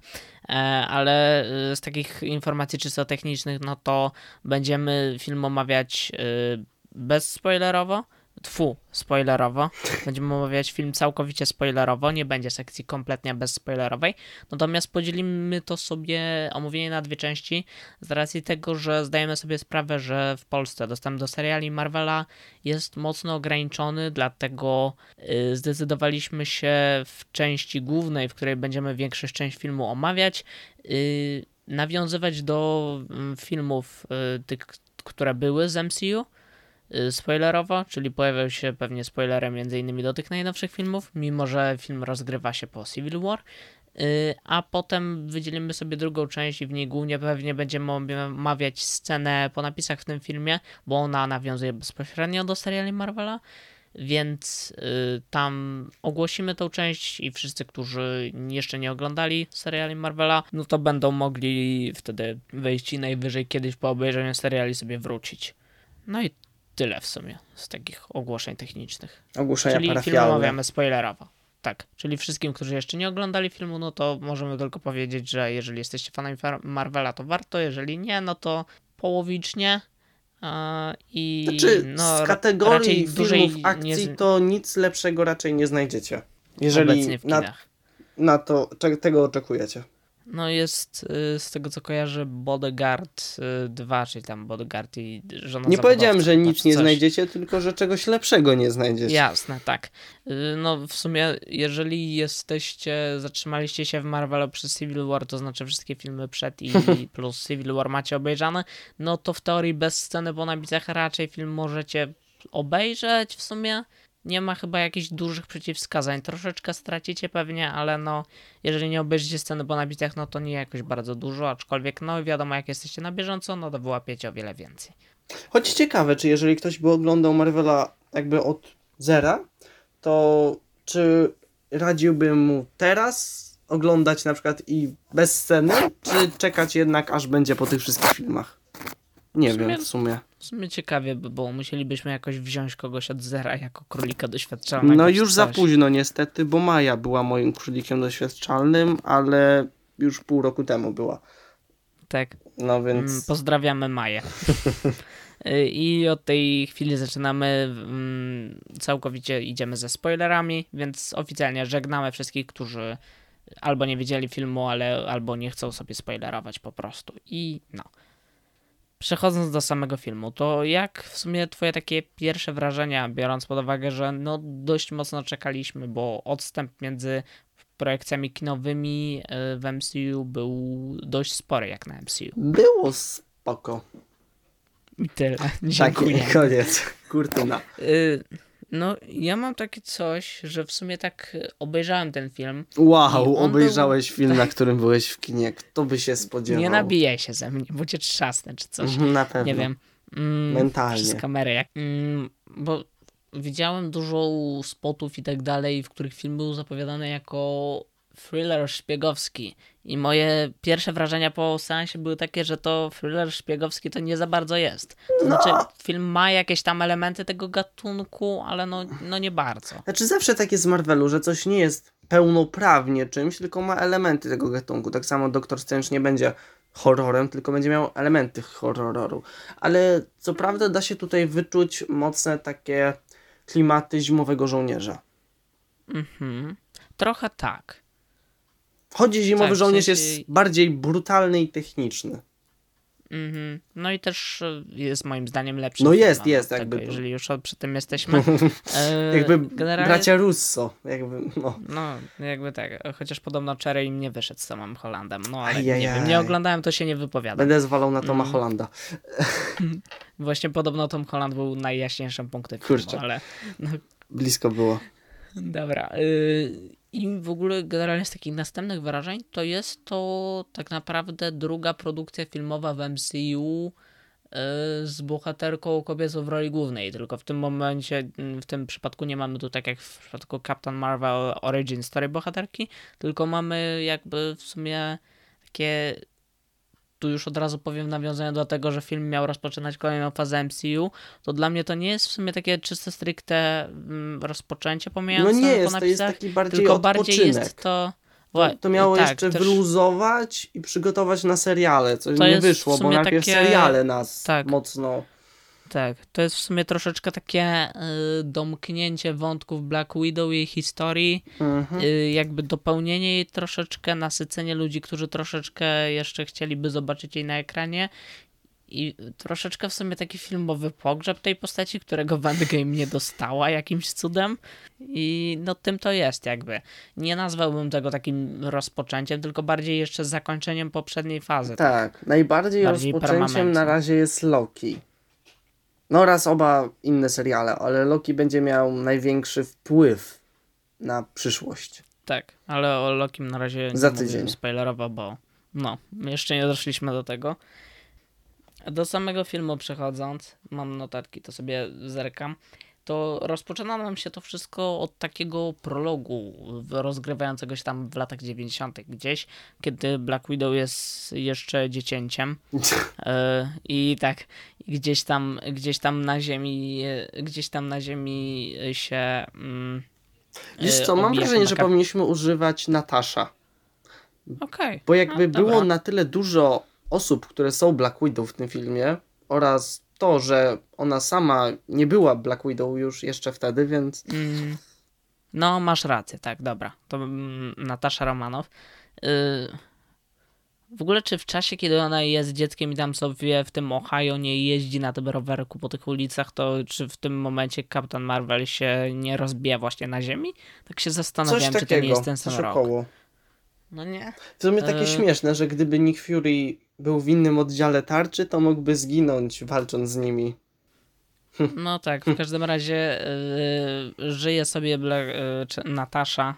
Yy, ale yy, z takich informacji czysto technicznych, no to będziemy film omawiać yy, bezspoilerowo Tfu, spoilerowo. Będziemy omawiać film całkowicie spoilerowo, nie będzie sekcji kompletnie bezspoilerowej. Natomiast podzielimy to sobie omówienie na dwie części z racji tego, że zdajemy sobie sprawę, że w Polsce dostęp do seriali Marvela jest mocno ograniczony, dlatego yy, zdecydowaliśmy się w części głównej, w której będziemy większość część filmu omawiać, yy, nawiązywać do yy, filmów y, tych, które były z MCU Y, spoilerowo, czyli pojawiał się pewnie spoilerem m.in. do tych najnowszych filmów, mimo że film rozgrywa się po Civil War. Y, a potem wydzielimy sobie drugą część i w niej głównie pewnie będziemy omawiać scenę po napisach w tym filmie, bo ona nawiązuje bezpośrednio do seriali Marvela, więc y, tam ogłosimy tą część i wszyscy, którzy jeszcze nie oglądali seriali Marvela, no to będą mogli wtedy wejść i najwyżej kiedyś po obejrzeniu seriali sobie wrócić. No i tyle w sumie z takich ogłoszeń technicznych. Ogłoszenia Czyli parafialne. film omawiamy spoilerowo. Tak, czyli wszystkim, którzy jeszcze nie oglądali filmu, no to możemy tylko powiedzieć, że jeżeli jesteście fanami Marvela, to warto, jeżeli nie, no to połowicznie. I znaczy, no, z kategorii filmów akcji nie... to nic lepszego raczej nie znajdziecie. Jeżeli na, na to tego oczekujecie. No jest y, z tego co kojarzę Bodyguard 2, y, czyli tam Bodyguard i żona Nie powiedziałem, że nic nie znajdziecie, tylko że czegoś lepszego nie znajdziecie. Jasne, tak. Y, no w sumie jeżeli jesteście, zatrzymaliście się w Marvelu przez Civil War, to znaczy wszystkie filmy przed i plus Civil War macie obejrzane, no to w teorii bez sceny po nabicach raczej film możecie obejrzeć w sumie nie ma chyba jakichś dużych przeciwwskazań. Troszeczkę stracicie pewnie, ale no, jeżeli nie obejrzycie sceny po nabitach, no to nie jakoś bardzo dużo, aczkolwiek no wiadomo, jak jesteście na bieżąco, no to wyłapiecie o wiele więcej. Choć ciekawe, czy jeżeli ktoś by oglądał Marvela jakby od zera, to czy radziłbym mu teraz oglądać na przykład i bez sceny, czy czekać jednak aż będzie po tych wszystkich filmach? Nie wiem w sumie. W sumie ciekawie by było. Musielibyśmy jakoś wziąć kogoś od zera jako królika doświadczalnego. No już za późno niestety, bo Maja była moim królikiem doświadczalnym, ale już pół roku temu była. Tak. No więc. Pozdrawiamy Maję. I od tej chwili zaczynamy, całkowicie idziemy ze spoilerami, więc oficjalnie żegnamy wszystkich, którzy albo nie widzieli filmu, ale albo nie chcą sobie spoilerować po prostu. I no. Przechodząc do samego filmu, to jak w sumie twoje takie pierwsze wrażenia, biorąc pod uwagę, że no dość mocno czekaliśmy, bo odstęp między projekcjami kinowymi e, w MCU był dość spory jak na MCU. Było spoko. I tyle. Dziękuję. Tak, koniec. Kurtyna. Y no, ja mam takie coś, że w sumie tak obejrzałem ten film. Wow, obejrzałeś był... film, na którym byłeś w kinie. Kto by się spodziewał? Nie nabijaj się ze mnie, bo cię trzasnę czy coś. Mhm, na pewno. Nie wiem. Mm, Mentalnie. Przez kamerę. Jak, mm, bo widziałem dużo spotów i tak dalej, w których film był zapowiadany jako thriller szpiegowski. I moje pierwsze wrażenia po seansie były takie, że to thriller szpiegowski to nie za bardzo jest. To no. znaczy, film ma jakieś tam elementy tego gatunku, ale no, no nie bardzo. Znaczy, zawsze tak jest z Marvelu, że coś nie jest pełnoprawnie czymś, tylko ma elementy tego gatunku. Tak samo Doktor Strange nie będzie horrorem, tylko będzie miał elementy horroru. Ale co prawda da się tutaj wyczuć mocne takie klimaty zimowego żołnierza. Mhm. Trochę tak. Chodzi zimowy tak, żołnierz w sensie... jest bardziej brutalny i techniczny. Mhm. No i też e, jest moim zdaniem lepszy. No jest, jest. Tego, jakby jeżeli już przy tym jesteśmy. E, jakby generalnie... bracia Russo. Jakby, no. no, jakby tak. Chociaż podobno Cherry im nie wyszedł z samym Hollandem. No ale Ajajaj. nie wiem, nie oglądałem, to się nie wypowiada. Będę zwalał na Toma mm. Hollanda. Właśnie podobno Tom Holland był najjaśniejszym punktem Kurczę. filmu, ale... No. Blisko było. Dobra. Y i w ogóle generalnie z takich następnych wrażeń to jest to tak naprawdę druga produkcja filmowa w MCU e, z bohaterką kobiecą w roli głównej, tylko w tym momencie, w tym przypadku nie mamy tu tak jak w przypadku Captain Marvel Origin Story bohaterki, tylko mamy jakby w sumie takie tu już od razu powiem nawiązanie do tego, że film miał rozpoczynać kolejną fazę MCU, to dla mnie to nie jest w sumie takie czyste stricte mm, rozpoczęcie pomijając No nie jest, to jest taki bardziej tylko odpoczynek. bardziej jest to... To, to miało tak, jeszcze też... wyluzować i przygotować na seriale, co to nie wyszło, bo najpierw takie... seriale nas tak. mocno tak, to jest w sumie troszeczkę takie y, domknięcie wątków Black Widow i jej historii, mhm. y, jakby dopełnienie jej troszeczkę, nasycenie ludzi, którzy troszeczkę jeszcze chcieliby zobaczyć jej na ekranie i troszeczkę w sumie taki filmowy pogrzeb tej postaci, którego w Endgame nie dostała jakimś cudem i no tym to jest jakby. Nie nazwałbym tego takim rozpoczęciem, tylko bardziej jeszcze zakończeniem poprzedniej fazy. Tak, tak. najbardziej bardziej rozpoczęciem na razie jest Loki. No oraz oba inne seriale, ale Loki będzie miał największy wpływ na przyszłość. Tak, ale o Lokim na razie Za nie tydzień. spoilerowo, bo no, jeszcze nie doszliśmy do tego. Do samego filmu przechodząc, mam notatki, to sobie zerkam to rozpoczyna nam się to wszystko od takiego prologu rozgrywającego się tam w latach 90. gdzieś, kiedy Black Widow jest jeszcze dziecięciem. E, I tak, gdzieś tam, gdzieś tam na ziemi, gdzieś tam na ziemi się. Mm, Wiesz co, mam wrażenie, taka... że powinniśmy używać Natasza. Okej. Okay. Bo jakby no, było na tyle dużo osób, które są Black Widow w tym filmie oraz to, że ona sama nie była Black Widow już jeszcze wtedy, więc. Mm. No, masz rację, tak, dobra. To mm, Natasza Romanow. Yy, w ogóle, czy w czasie, kiedy ona jest dzieckiem i tam sobie w tym Ohio nie jeździ na tym rowerku po tych ulicach, to czy w tym momencie Captain Marvel się nie rozbija właśnie na ziemi? Tak się zastanawiałem, czy to nie jest ten sam rok. Około. No nie. To sumie takie yy... śmieszne, że gdyby Nick Fury był w innym oddziale tarczy, to mógłby zginąć walcząc z nimi. No tak, w każdym razie yy, żyje sobie yy, Natasza.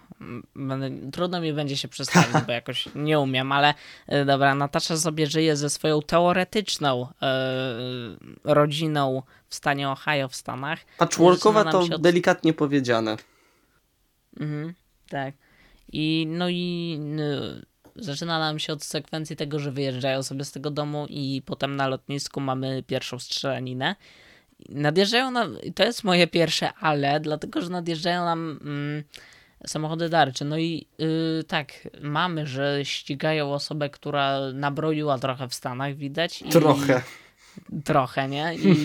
Będę, trudno mi będzie się przedstawić, bo jakoś nie umiem, ale yy, dobra, Natasza sobie żyje ze swoją teoretyczną rodziną w stanie Ohio w Stanach. Patchworkowa to od... delikatnie powiedziane. Mhm, tak. I no i zaczyna nam się od sekwencji tego, że wyjeżdżają sobie z tego domu i potem na lotnisku mamy pierwszą strzelaninę. Nadjeżdżają nam, to jest moje pierwsze ale, dlatego że nadjeżdżają nam mm, samochody darcze. No i yy, tak, mamy, że ścigają osobę, która nabroiła trochę w Stanach, widać. I, Trochę. Nie? I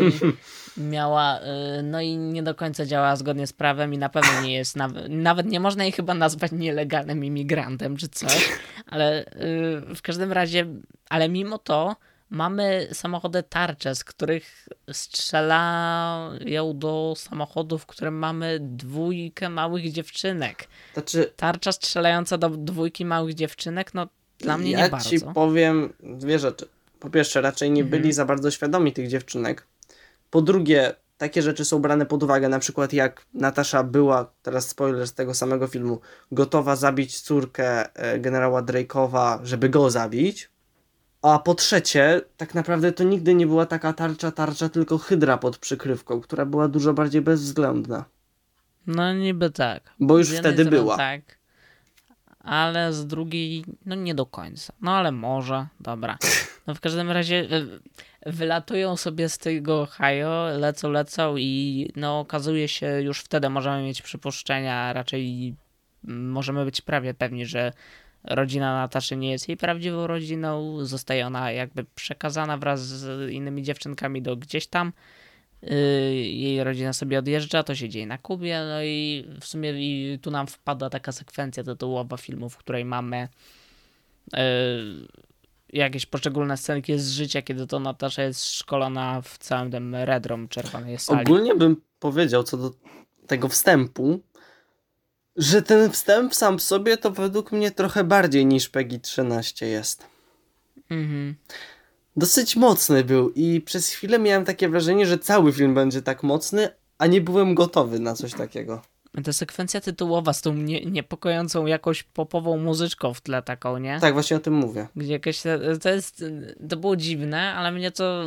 miała, y, no i nie do końca działała zgodnie z prawem i na pewno nie jest, nawet nie można jej chyba nazwać nielegalnym imigrantem czy coś, ale y, w każdym razie, ale mimo to mamy samochody tarcze, z których strzelają do samochodów, w którym mamy dwójkę małych dziewczynek. Znaczy, Tarcza strzelająca do dwójki małych dziewczynek, no dla mnie ja nie bardzo. Ja ci powiem dwie rzeczy. Po pierwsze, raczej nie byli mhm. za bardzo świadomi tych dziewczynek. Po drugie, takie rzeczy są brane pod uwagę, na przykład jak Natasza była, teraz spoiler z tego samego filmu, gotowa zabić córkę e, generała Drake'owa, żeby go zabić. A po trzecie, tak naprawdę to nigdy nie była taka tarcza, tarcza, tylko hydra pod przykrywką, która była dużo bardziej bezwzględna. No niby tak. Bo już wtedy była. Tak, ale z drugiej, no nie do końca. No ale może, dobra. No w każdym razie e, wylatują sobie z tego Ohio, lecą, lecą i no okazuje się, już wtedy możemy mieć przypuszczenia, raczej możemy być prawie pewni, że rodzina Nataszy nie jest jej prawdziwą rodziną, zostaje ona jakby przekazana wraz z innymi dziewczynkami do gdzieś tam. Y, jej rodzina sobie odjeżdża, to się dzieje na Kubie, no i w sumie i tu nam wpada taka sekwencja tytułowa filmu, w której mamy y, jakieś poszczególne scenki z życia, kiedy to Natasza jest szkolona w całym tym redrom czerwonej sali. Ogólnie bym powiedział co do tego wstępu, że ten wstęp sam w sobie to według mnie trochę bardziej niż PEGI 13 jest. Mhm. Dosyć mocny był i przez chwilę miałem takie wrażenie, że cały film będzie tak mocny, a nie byłem gotowy na coś takiego. Ta sekwencja tytułowa z tą nie, niepokojącą jakąś popową muzyczką w tle taką, nie? Tak, właśnie o tym mówię. Gdzie jakieś, to jest, to było dziwne, ale mnie to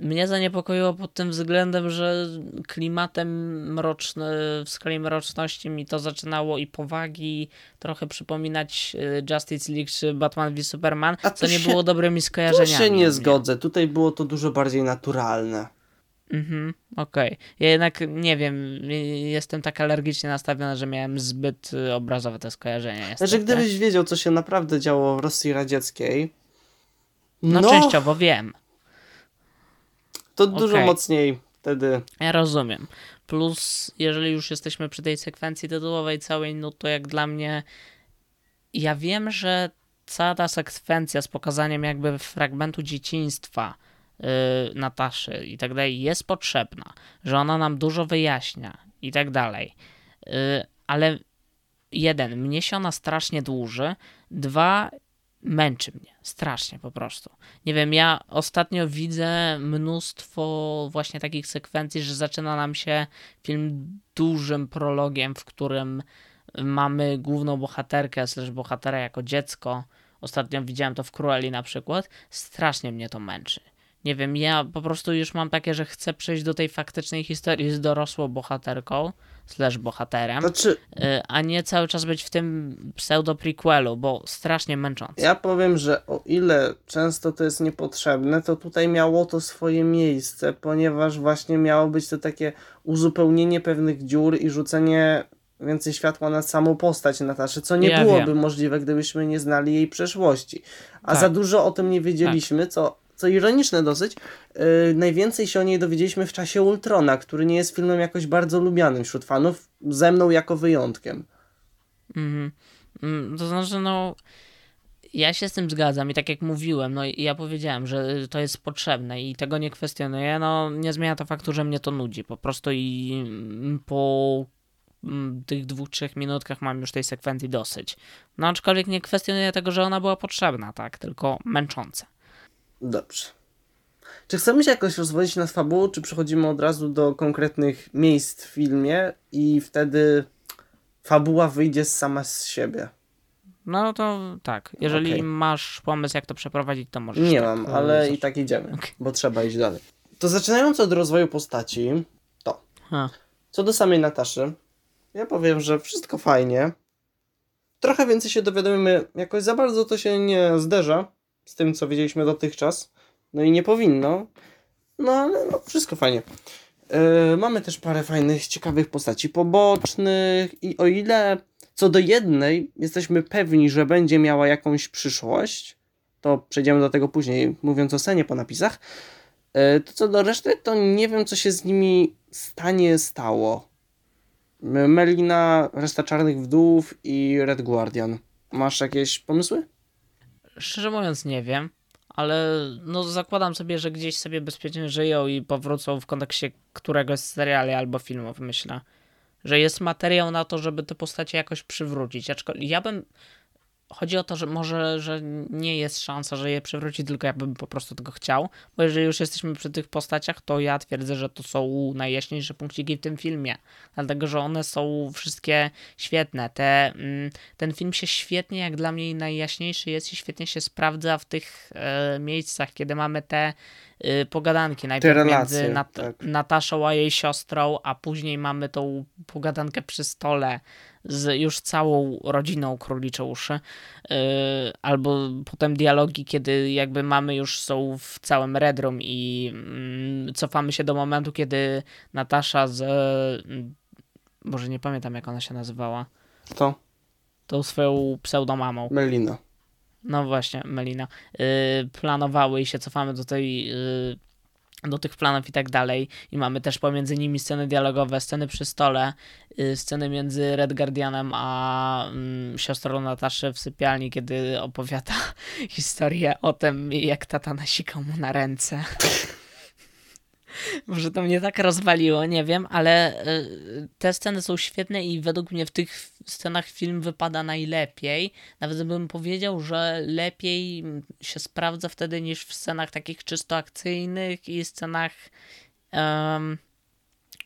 mnie zaniepokoiło pod tym względem, że klimatem mroczny, w skali mroczności mi to zaczynało i powagi trochę przypominać y, Justice League czy Batman v Superman, A co nie się, było dobrymi skojarzeniami. Tu się nie zgodzę, tutaj było to dużo bardziej naturalne. Mhm, okej. Okay. Ja jednak nie wiem, jestem tak alergicznie nastawiony, że miałem zbyt y, obrazowe te skojarzenia. Znaczy, gdybyś wiedział, co się naprawdę działo w Rosji Radzieckiej. No, no częściowo wiem. To okay. dużo mocniej wtedy. Ja rozumiem. Plus, jeżeli już jesteśmy przy tej sekwencji tytułowej całej, no to jak dla mnie. Ja wiem, że cała ta sekwencja z pokazaniem jakby fragmentu dzieciństwa Nataszy i tak dalej jest potrzebna, że ona nam dużo wyjaśnia i tak dalej. Yy, ale jeden, mnie się ona strasznie dłuży. Dwa, męczy mnie strasznie po prostu. Nie wiem, ja ostatnio widzę mnóstwo właśnie takich sekwencji, że zaczyna nam się film dużym prologiem, w którym mamy główną bohaterkę, slash bohatera jako dziecko. Ostatnio widziałem to w Cruelli na przykład. Strasznie mnie to męczy. Nie wiem, ja po prostu już mam takie, że chcę przejść do tej faktycznej historii z dorosłą bohaterką, slash bohaterem, znaczy, a nie cały czas być w tym pseudo prequelu, bo strasznie męczące. Ja powiem, że o ile często to jest niepotrzebne, to tutaj miało to swoje miejsce, ponieważ właśnie miało być to takie uzupełnienie pewnych dziur i rzucenie więcej światła na samą postać Nataszy, co nie ja byłoby wiem. możliwe, gdybyśmy nie znali jej przeszłości. A tak. za dużo o tym nie wiedzieliśmy, tak. co co ironiczne dosyć, yy, najwięcej się o niej dowiedzieliśmy w czasie Ultrona, który nie jest filmem jakoś bardzo lubianym wśród fanów, ze mną jako wyjątkiem. Mhm. Mm, to znaczy, no, ja się z tym zgadzam i tak jak mówiłem, no ja powiedziałem, że to jest potrzebne i tego nie kwestionuję, no nie zmienia to faktu, że mnie to nudzi po prostu i mm, po mm, tych dwóch, trzech minutkach mam już tej sekwencji dosyć. No aczkolwiek nie kwestionuję tego, że ona była potrzebna, tak, tylko męcząca. Dobrze. Czy chcemy się jakoś rozwodzić na fabułę, czy przechodzimy od razu do konkretnych miejsc w filmie i wtedy fabuła wyjdzie sama z siebie? No to tak. Jeżeli okay. masz pomysł, jak to przeprowadzić, to możesz. Nie tak, mam, ale i tak idziemy, okay. bo trzeba iść dalej. To zaczynając od rozwoju postaci, to. Ha. Co do samej Nataszy, ja powiem, że wszystko fajnie. Trochę więcej się dowiadujemy, jakoś za bardzo to się nie zderza z tym, co wiedzieliśmy dotychczas. No i nie powinno. No ale no, wszystko fajnie. Yy, mamy też parę fajnych, ciekawych postaci pobocznych i o ile co do jednej jesteśmy pewni, że będzie miała jakąś przyszłość, to przejdziemy do tego później, mówiąc o scenie po napisach, yy, to co do reszty, to nie wiem, co się z nimi stanie, stało. Melina, reszta Czarnych Wdów i Red Guardian. Masz jakieś pomysły? Szczerze mówiąc, nie wiem, ale no zakładam sobie, że gdzieś sobie bezpiecznie żyją i powrócą w kontekście któregoś seriali albo filmów, myślę. Że jest materiał na to, żeby te postacie jakoś przywrócić. Aczkolwiek ja bym chodzi o to, że może, że nie jest szansa, że je przywróci, tylko ja bym po prostu tego chciał, bo jeżeli już jesteśmy przy tych postaciach, to ja twierdzę, że to są najjaśniejsze punkciki w tym filmie, dlatego, że one są wszystkie świetne. Te, mm, ten film się świetnie, jak dla mnie najjaśniejszy jest i świetnie się sprawdza w tych e, miejscach, kiedy mamy te y, pogadanki. Najpierw relacje, między Nat tak. Nataszą a jej siostrą, a później mamy tą pogadankę przy stole z już całą rodziną króliczouszy, yy, albo potem dialogi, kiedy jakby mamy już są w całym Redrum i yy, cofamy się do momentu, kiedy Natasza z... Yy, Boże, nie pamiętam jak ona się nazywała. Kto? Tą swoją pseudomamą. Melina. No właśnie, Melina. Yy, planowały i się cofamy do tej yy, do tych planów i tak dalej. I mamy też pomiędzy nimi sceny dialogowe, sceny przy stole, yy, sceny między Red Guardianem a yy, siostrą Nataszy w sypialni, kiedy opowiada historię o tym, jak tata nasikał mu na ręce. Może to mnie tak rozwaliło, nie wiem, ale y, te sceny są świetne i według mnie w tych scenach film wypada najlepiej. Nawet bym powiedział, że lepiej się sprawdza wtedy niż w scenach takich czysto akcyjnych i scenach um,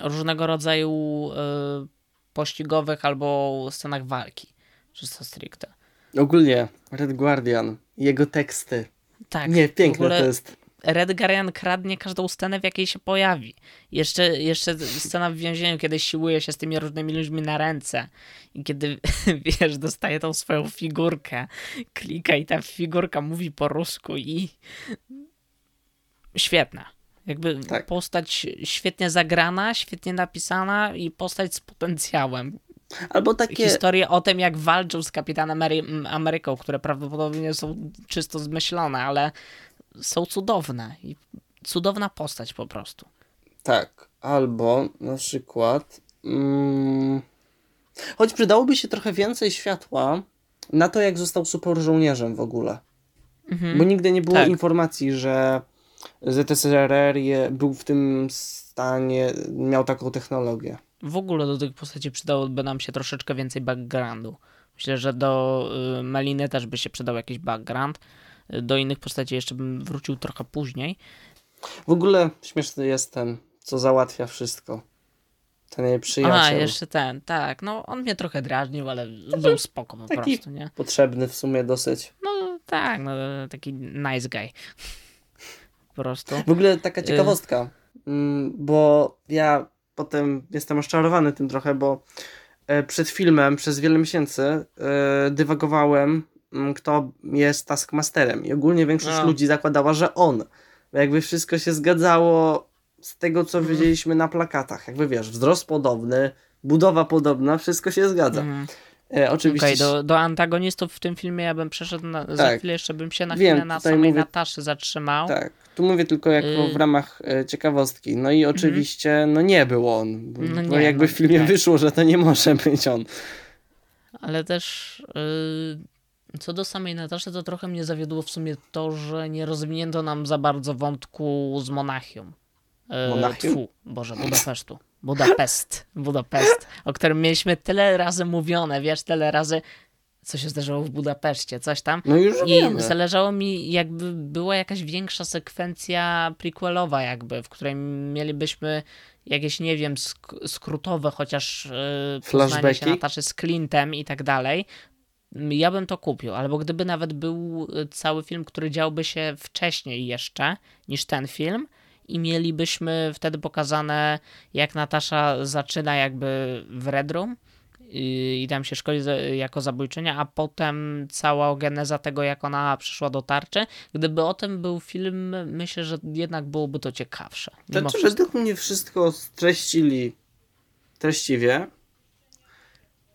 różnego rodzaju um, pościgowych albo scenach walki. Czysto stricte. Ogólnie Red Guardian, jego teksty. Tak. Nie, piękne to jest. Red Guardian kradnie każdą scenę, w jakiej się pojawi. Jeszcze, jeszcze scena w więzieniu, kiedy siłuje się z tymi różnymi ludźmi na ręce i kiedy, wiesz, dostaje tą swoją figurkę, klika i ta figurka mówi po rusku i świetna. Jakby tak. postać świetnie zagrana, świetnie napisana i postać z potencjałem. Albo takie... Historie o tym, jak walczył z Kapitanem Amery Ameryką, które prawdopodobnie są czysto zmyślone, ale są cudowne i cudowna postać po prostu. Tak, albo na przykład. Mm, choć przydałoby się trochę więcej światła na to, jak został super żołnierzem w ogóle. Mhm. Bo nigdy nie było tak. informacji, że ZSRR je, był w tym stanie, miał taką technologię. W ogóle do tych postaci przydałoby nam się troszeczkę więcej backgroundu. Myślę, że do y, Maliny też by się przydał jakiś background. Do innych postaci jeszcze bym wrócił trochę później. W ogóle śmieszny jest ten, co załatwia wszystko. Ten jej przyjaciel. A, jeszcze ten, tak. No, on mnie trochę drażnił, ale był spoko po taki prostu, nie? potrzebny w sumie dosyć. No, tak, no, taki nice guy. Po prostu. W ogóle taka y- ciekawostka, mm, bo ja potem jestem oszczarowany tym trochę, bo e, przed filmem przez wiele miesięcy e, dywagowałem kto jest Taskmasterem. I ogólnie większość no. ludzi zakładała, że on. Bo jakby wszystko się zgadzało z tego, co mhm. widzieliśmy na plakatach. Jakby wiesz, wzrost podobny, budowa podobna, wszystko się zgadza. Mhm. E, oczywiście. Okay, do, do antagonistów w tym filmie ja bym przeszedł na, tak. za chwilę, jeszcze bym się na chwilę Wiem, na samej mówię, Nataszy zatrzymał. Tak, tu mówię tylko jako y... w ramach e, ciekawostki. No i oczywiście, mm. no nie był on, bo, no nie, bo jakby no, w filmie tak. wyszło, że to nie może być on. Ale też y, co do samej Nataszy, to trochę mnie zawiodło w sumie to, że nie rozwinięto nam za bardzo wątku z Monachium. E, Monachium? Tfu, Boże, Budapesztu. Budapest, Budapest, o którym mieliśmy tyle razy mówione, wiesz, tyle razy, co się zdarzyło w Budapeszcie, coś tam. No już I wiemy. zależało mi, jakby była jakaś większa sekwencja prequelowa, jakby, w której mielibyśmy jakieś, nie wiem, sk skrótowe, chociaż yy, poznanie się Nataszy z Clintem i tak dalej, ja bym to kupił, albo gdyby nawet był y, cały film, który działby się wcześniej jeszcze niż ten film i mielibyśmy wtedy pokazane, jak Natasza zaczyna jakby w Red Room i tam się szkoli jako zabójczynia, a potem cała geneza tego, jak ona przyszła do tarczy. Gdyby o tym był film, myślę, że jednak byłoby to ciekawsze. Znaczy, według mnie wszystko streścili treściwie,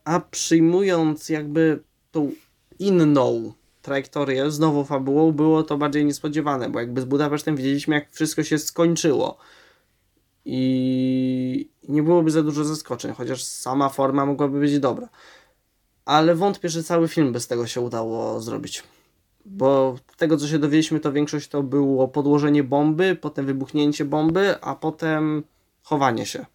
a przyjmując jakby tą inną trajektorię z nową fabułą, było to bardziej niespodziewane, bo jakby z Budapesztem widzieliśmy, jak wszystko się skończyło. I nie byłoby za dużo zaskoczeń, chociaż sama forma mogłaby być dobra. Ale wątpię, że cały film bez tego się udało zrobić. Bo tego, co się dowiedzieliśmy, to większość to było podłożenie bomby, potem wybuchnięcie bomby, a potem chowanie się.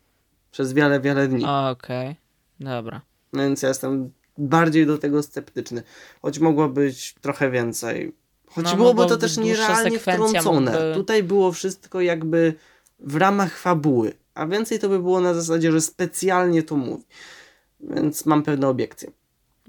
Przez wiele, wiele dni. Okej, okay. dobra. Więc ja jestem bardziej do tego sceptyczny. Choć mogło być trochę więcej. Choć no, byłoby to też nierealnie wtrącone. Mógłby... Tutaj było wszystko jakby w ramach fabuły. A więcej to by było na zasadzie, że specjalnie to mówi. Więc mam pewne obiekcje.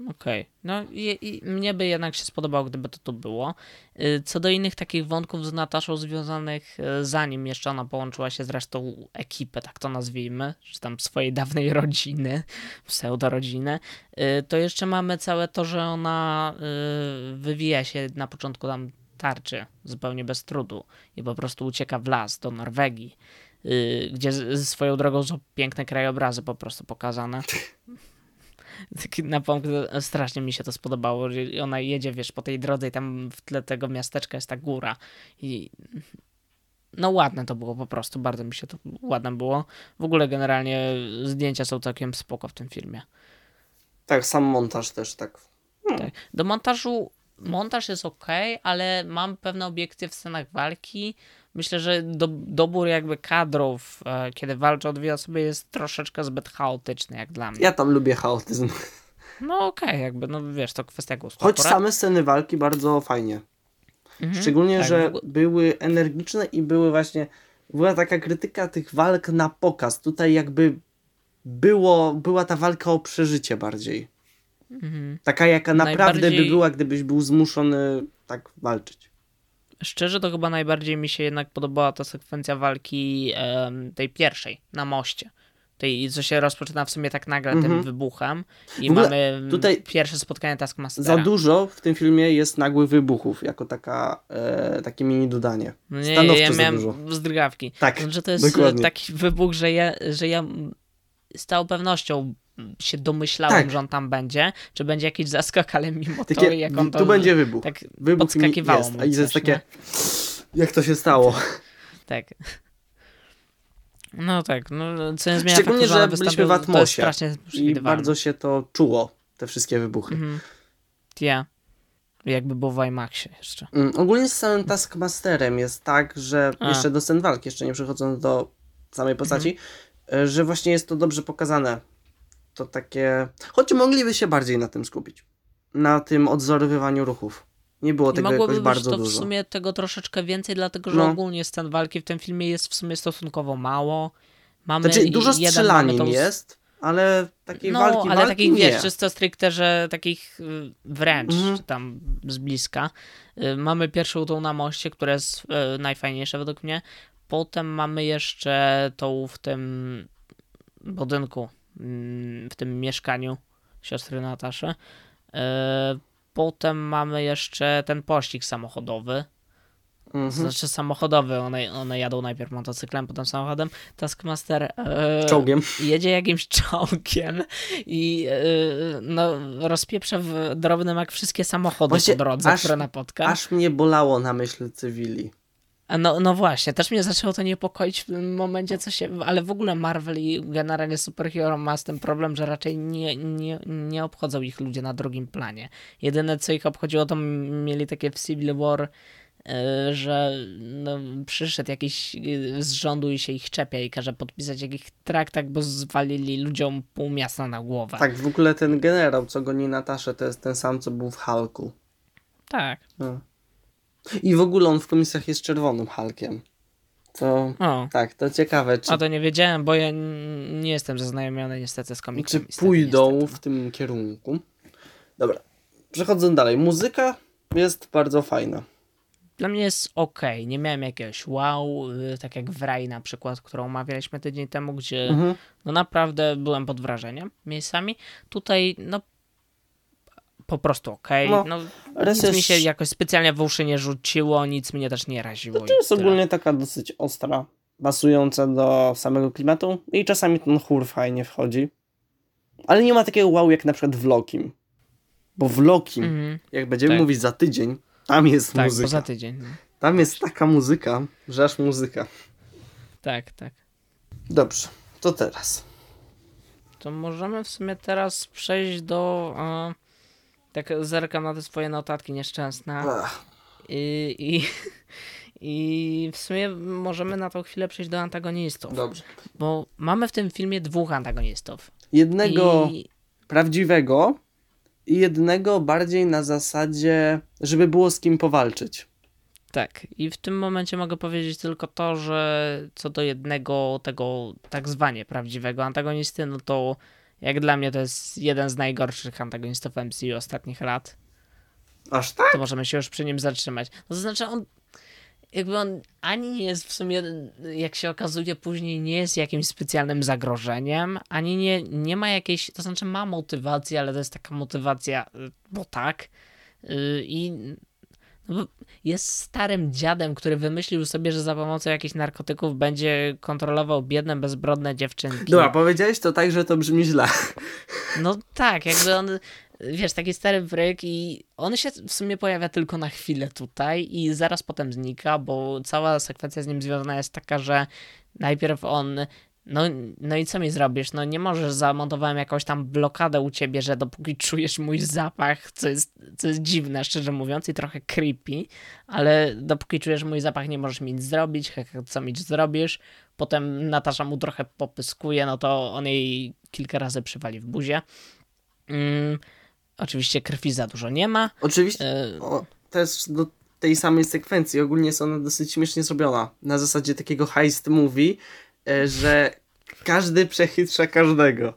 Okej, okay. no i, i, mnie by jednak się spodobało, gdyby to tu było. Y, co do innych takich wątków z Nataszą związanych, y, zanim jeszcze ona połączyła się z resztą ekipy, tak to nazwijmy, czy tam swojej dawnej rodziny, pseudo-rodziny, y, to jeszcze mamy całe to, że ona wywija się na początku tam tarczy, zupełnie bez trudu i po prostu ucieka w las do Norwegii, gdzie swoją drogą są piękne krajobrazy po prostu pokazane. taki napomk, strasznie mi się to spodobało, że ona jedzie, wiesz, po tej drodze i tam w tle tego miasteczka jest ta góra i no ładne to było po prostu, bardzo mi się to ładne było. W ogóle generalnie zdjęcia są całkiem spoko w tym filmie. Tak, sam montaż też tak. Hmm. tak. Do montażu, montaż jest ok, ale mam pewne obiekcje w scenach walki, myślę, że do, dobór jakby kadrów, e, kiedy walczą dwie osoby, jest troszeczkę zbyt chaotyczny, jak dla mnie. Ja tam lubię chaotyzm. No okej, okay, jakby, no wiesz, to kwestia gustu. Choć Akurat... same sceny walki bardzo fajnie. Mhm, Szczególnie, tak, że były energiczne i były właśnie, była taka krytyka tych walk na pokaz. Tutaj jakby było, była ta walka o przeżycie bardziej. Mhm. Taka, jaka naprawdę Najbardziej... by była, gdybyś był zmuszony tak walczyć. Szczerze to chyba najbardziej mi się jednak podobała ta sekwencja walki tej pierwszej na moście. Tej, co się rozpoczyna w sumie tak nagle tym mhm. wybuchem i mamy tutaj pierwsze spotkanie Taskmastera. Za dużo w tym filmie jest nagłych wybuchów, jako taka, e, takie mini dodanie. No nie, Stanowczo ja miałem dużo. zdrygawki. Tak, Że to jest dokładnie. taki wybuch, że ja, że ja z całą pewnością się domyślałem, tak. że on tam będzie, czy będzie jakiś zaskok, ale mimo takie, to, jak on to... Tu będzie wybuch. Tak wybuch podskakiwało jest, jest takie, jak to się stało. Tak. No tak, no co nie zmienia Szczególnie, faktu, że, że byliśmy w atmosie i bardzo się to czuło, te wszystkie wybuchy. Mhm. Ja. Jakby było w IMAXie jeszcze. Mm, ogólnie z samym Taskmasterem jest tak, że a. jeszcze do scen walki, jeszcze nie przechodząc do samej postaci, mhm. że właśnie jest to dobrze pokazane to takie. Choć mogliby się bardziej na tym skupić. Na tym odzorowywaniu ruchów. Nie było tego jakoś bardzo to dużo. w sumie tego troszeczkę więcej, dlatego że no. ogólnie scen walki w tym filmie jest w sumie stosunkowo mało. Mamy znaczy, dużo strzelanin tą... jest, ale takiej no, walki, ale walki takich, nie. wiesz, czysto stricte, że takich y, wręcz, czy tam z bliska. Y, mamy pierwszą tą na moście, która jest y, najfajniejsza według mnie. Potem mamy jeszcze tą w tym budynku Mm, w tym mieszkaniu siostry Nataszy. E, potem mamy jeszcze ten pościg samochodowy. Mhm. Znaczy samochodowy, one, one jadą najpierw motocyklem, potem samochodem. Taskmaster e, czołgiem. jedzie jakimś czołgiem i e, no, rozpieprza w drobnym jak wszystkie samochody Właśnie po drodze, aż, które napotka. Aż mnie bolało na myśl cywili. No, no właśnie, też mnie zaczęło to niepokoić w tym momencie, co się. Ale w ogóle Marvel i generalnie superhero ma z tym problem, że raczej nie, nie, nie obchodzą ich ludzie na drugim planie. Jedyne, co ich obchodziło, to mieli takie w Civil War, e, że no, przyszedł jakiś e, z rządu i się ich czepia i każe podpisać jakiś traktat, bo zwalili ludziom pół miasta na głowę. Tak, w ogóle ten generał, co goni Nataszę, to jest ten sam, co był w Hulku. Tak. No. I w ogóle on w komisjach jest czerwonym Hulkiem. To o. tak, to ciekawe. Czy... A to nie wiedziałem, bo ja nie jestem zaznajomiony niestety z komiksami. Czy pójdą niestety. w tym kierunku? Dobra, przechodząc dalej. Muzyka jest bardzo fajna. dla mnie jest ok. Nie miałem jakiegoś wow, y, tak jak w Rai na przykład, którą omawialiśmy tydzień temu, gdzie mhm. no naprawdę byłem pod wrażeniem miejscami. Tutaj no po prostu ok. No, no nic jest... mi się jakoś specjalnie w uszy nie rzuciło, nic mnie też nie raziło. To, to jest ogólnie taka dosyć ostra, pasująca do samego klimatu i czasami ten chór fajnie wchodzi. Ale nie ma takiego wow jak na przykład w Lokim. Bo w Lokim, mm, jak będziemy tak. mówić za tydzień, tam jest tak, muzyka. za tydzień. No. Tam jest taka muzyka, że aż muzyka. Tak, tak. Dobrze, to teraz. To możemy w sumie teraz przejść do. E, tak zerkam na te swoje notatki nieszczęsne. I, i, I w sumie możemy na tą chwilę przejść do antagonistów. Dobrze. Bo mamy w tym filmie dwóch antagonistów. Jednego I... prawdziwego i jednego bardziej na zasadzie, żeby było z kim powalczyć. Tak, i w tym momencie mogę powiedzieć tylko to, że co do jednego tego tak zwanie prawdziwego antagonisty, no to jak dla mnie to jest jeden z najgorszych antagonistów MCU ostatnich lat. Aż tak? To możemy się już przy nim zatrzymać. No to znaczy on jakby on ani nie jest w sumie, jak się okazuje później, nie jest jakimś specjalnym zagrożeniem, ani nie, nie ma jakiejś, to znaczy ma motywację, ale to jest taka motywacja, y, bo tak. Y, I jest starym dziadem, który wymyślił sobie, że za pomocą jakichś narkotyków będzie kontrolował biedne, bezbrodne dziewczynki. Dobra, powiedziałeś to tak, że to brzmi źle. No tak, jakby on wiesz, taki stary bryk i on się w sumie pojawia tylko na chwilę tutaj i zaraz potem znika, bo cała sekwencja z nim związana jest taka, że najpierw on no, no i co mi zrobisz? No nie możesz, zamontowałem jakąś tam blokadę u ciebie, że dopóki czujesz mój zapach, co jest, co jest dziwne, szczerze mówiąc, i trochę creepy, ale dopóki czujesz mój zapach, nie możesz mi nic zrobić, co mi zrobisz? Potem Natasza mu trochę popyskuje, no to on jej kilka razy przywali w buzie. Mm, Oczywiście krwi za dużo nie ma. Oczywiście. E... O, też do tej samej sekwencji. Ogólnie jest ona dosyć śmiesznie zrobiona. Na zasadzie takiego heist movie, że każdy przechytrza każdego.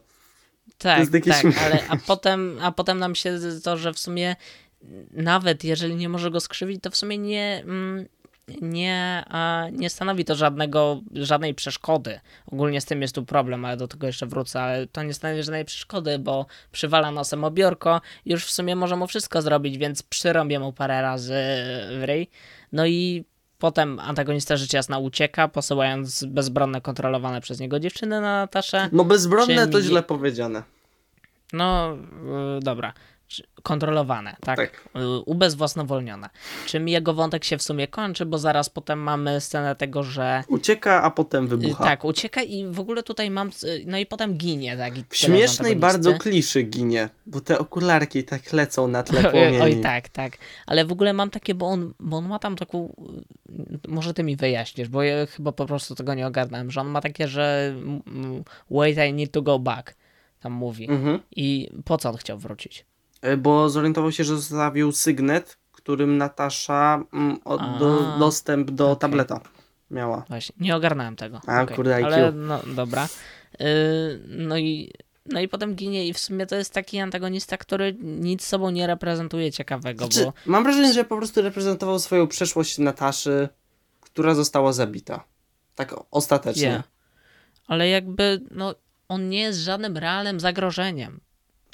Tak, tak, ale a potem, a potem nam się to, że w sumie nawet jeżeli nie może go skrzywić, to w sumie nie, mm, nie, nie stanowi to żadnego, żadnej przeszkody. Ogólnie z tym jest tu problem, ale do tego jeszcze wrócę, ale to nie stanowi żadnej przeszkody, bo przywala nosem obiorko, już w sumie może mu wszystko zrobić, więc przyrąbię mu parę razy w ryj. No i Potem antagonista rzecz jasna ucieka, posyłając bezbronne, kontrolowane przez niego dziewczyny na Nataszę. No bezbronne to źle powiedziane. No, yy, dobra kontrolowane, tak? tak. Ubezwłasnowolnione. Czym jego wątek się w sumie kończy, bo zaraz potem mamy scenę tego, że... Ucieka, a potem wybucha. Tak, ucieka i w ogóle tutaj mam... No i potem ginie, tak? W śmiesznej bardzo kliszy ginie, bo te okularki tak lecą na tle płomieni. Oj, tak, tak. Ale w ogóle mam takie, bo on, bo on ma tam taką... Może ty mi wyjaśnisz, bo ja chyba po prostu tego nie ogarnąłem, że on ma takie, że wait, I need to go back tam mówi. Mhm. I po co on chciał wrócić? E, bo zorientował się, że zostawił sygnet, którym Natasza mm, od, do, dostęp do okay. tableta miała. Właśnie, nie ogarnąłem tego. A, okay. kurde, IQ. Ale no, dobra. Yy, no i no i potem ginie i w sumie to jest taki antagonista, który nic sobą nie reprezentuje ciekawego, znaczy, bo... Mam wrażenie, że po prostu reprezentował swoją przeszłość Nataszy, która została zabita. Tak ostatecznie. Yeah. Ale jakby, no, on nie jest żadnym realnym zagrożeniem.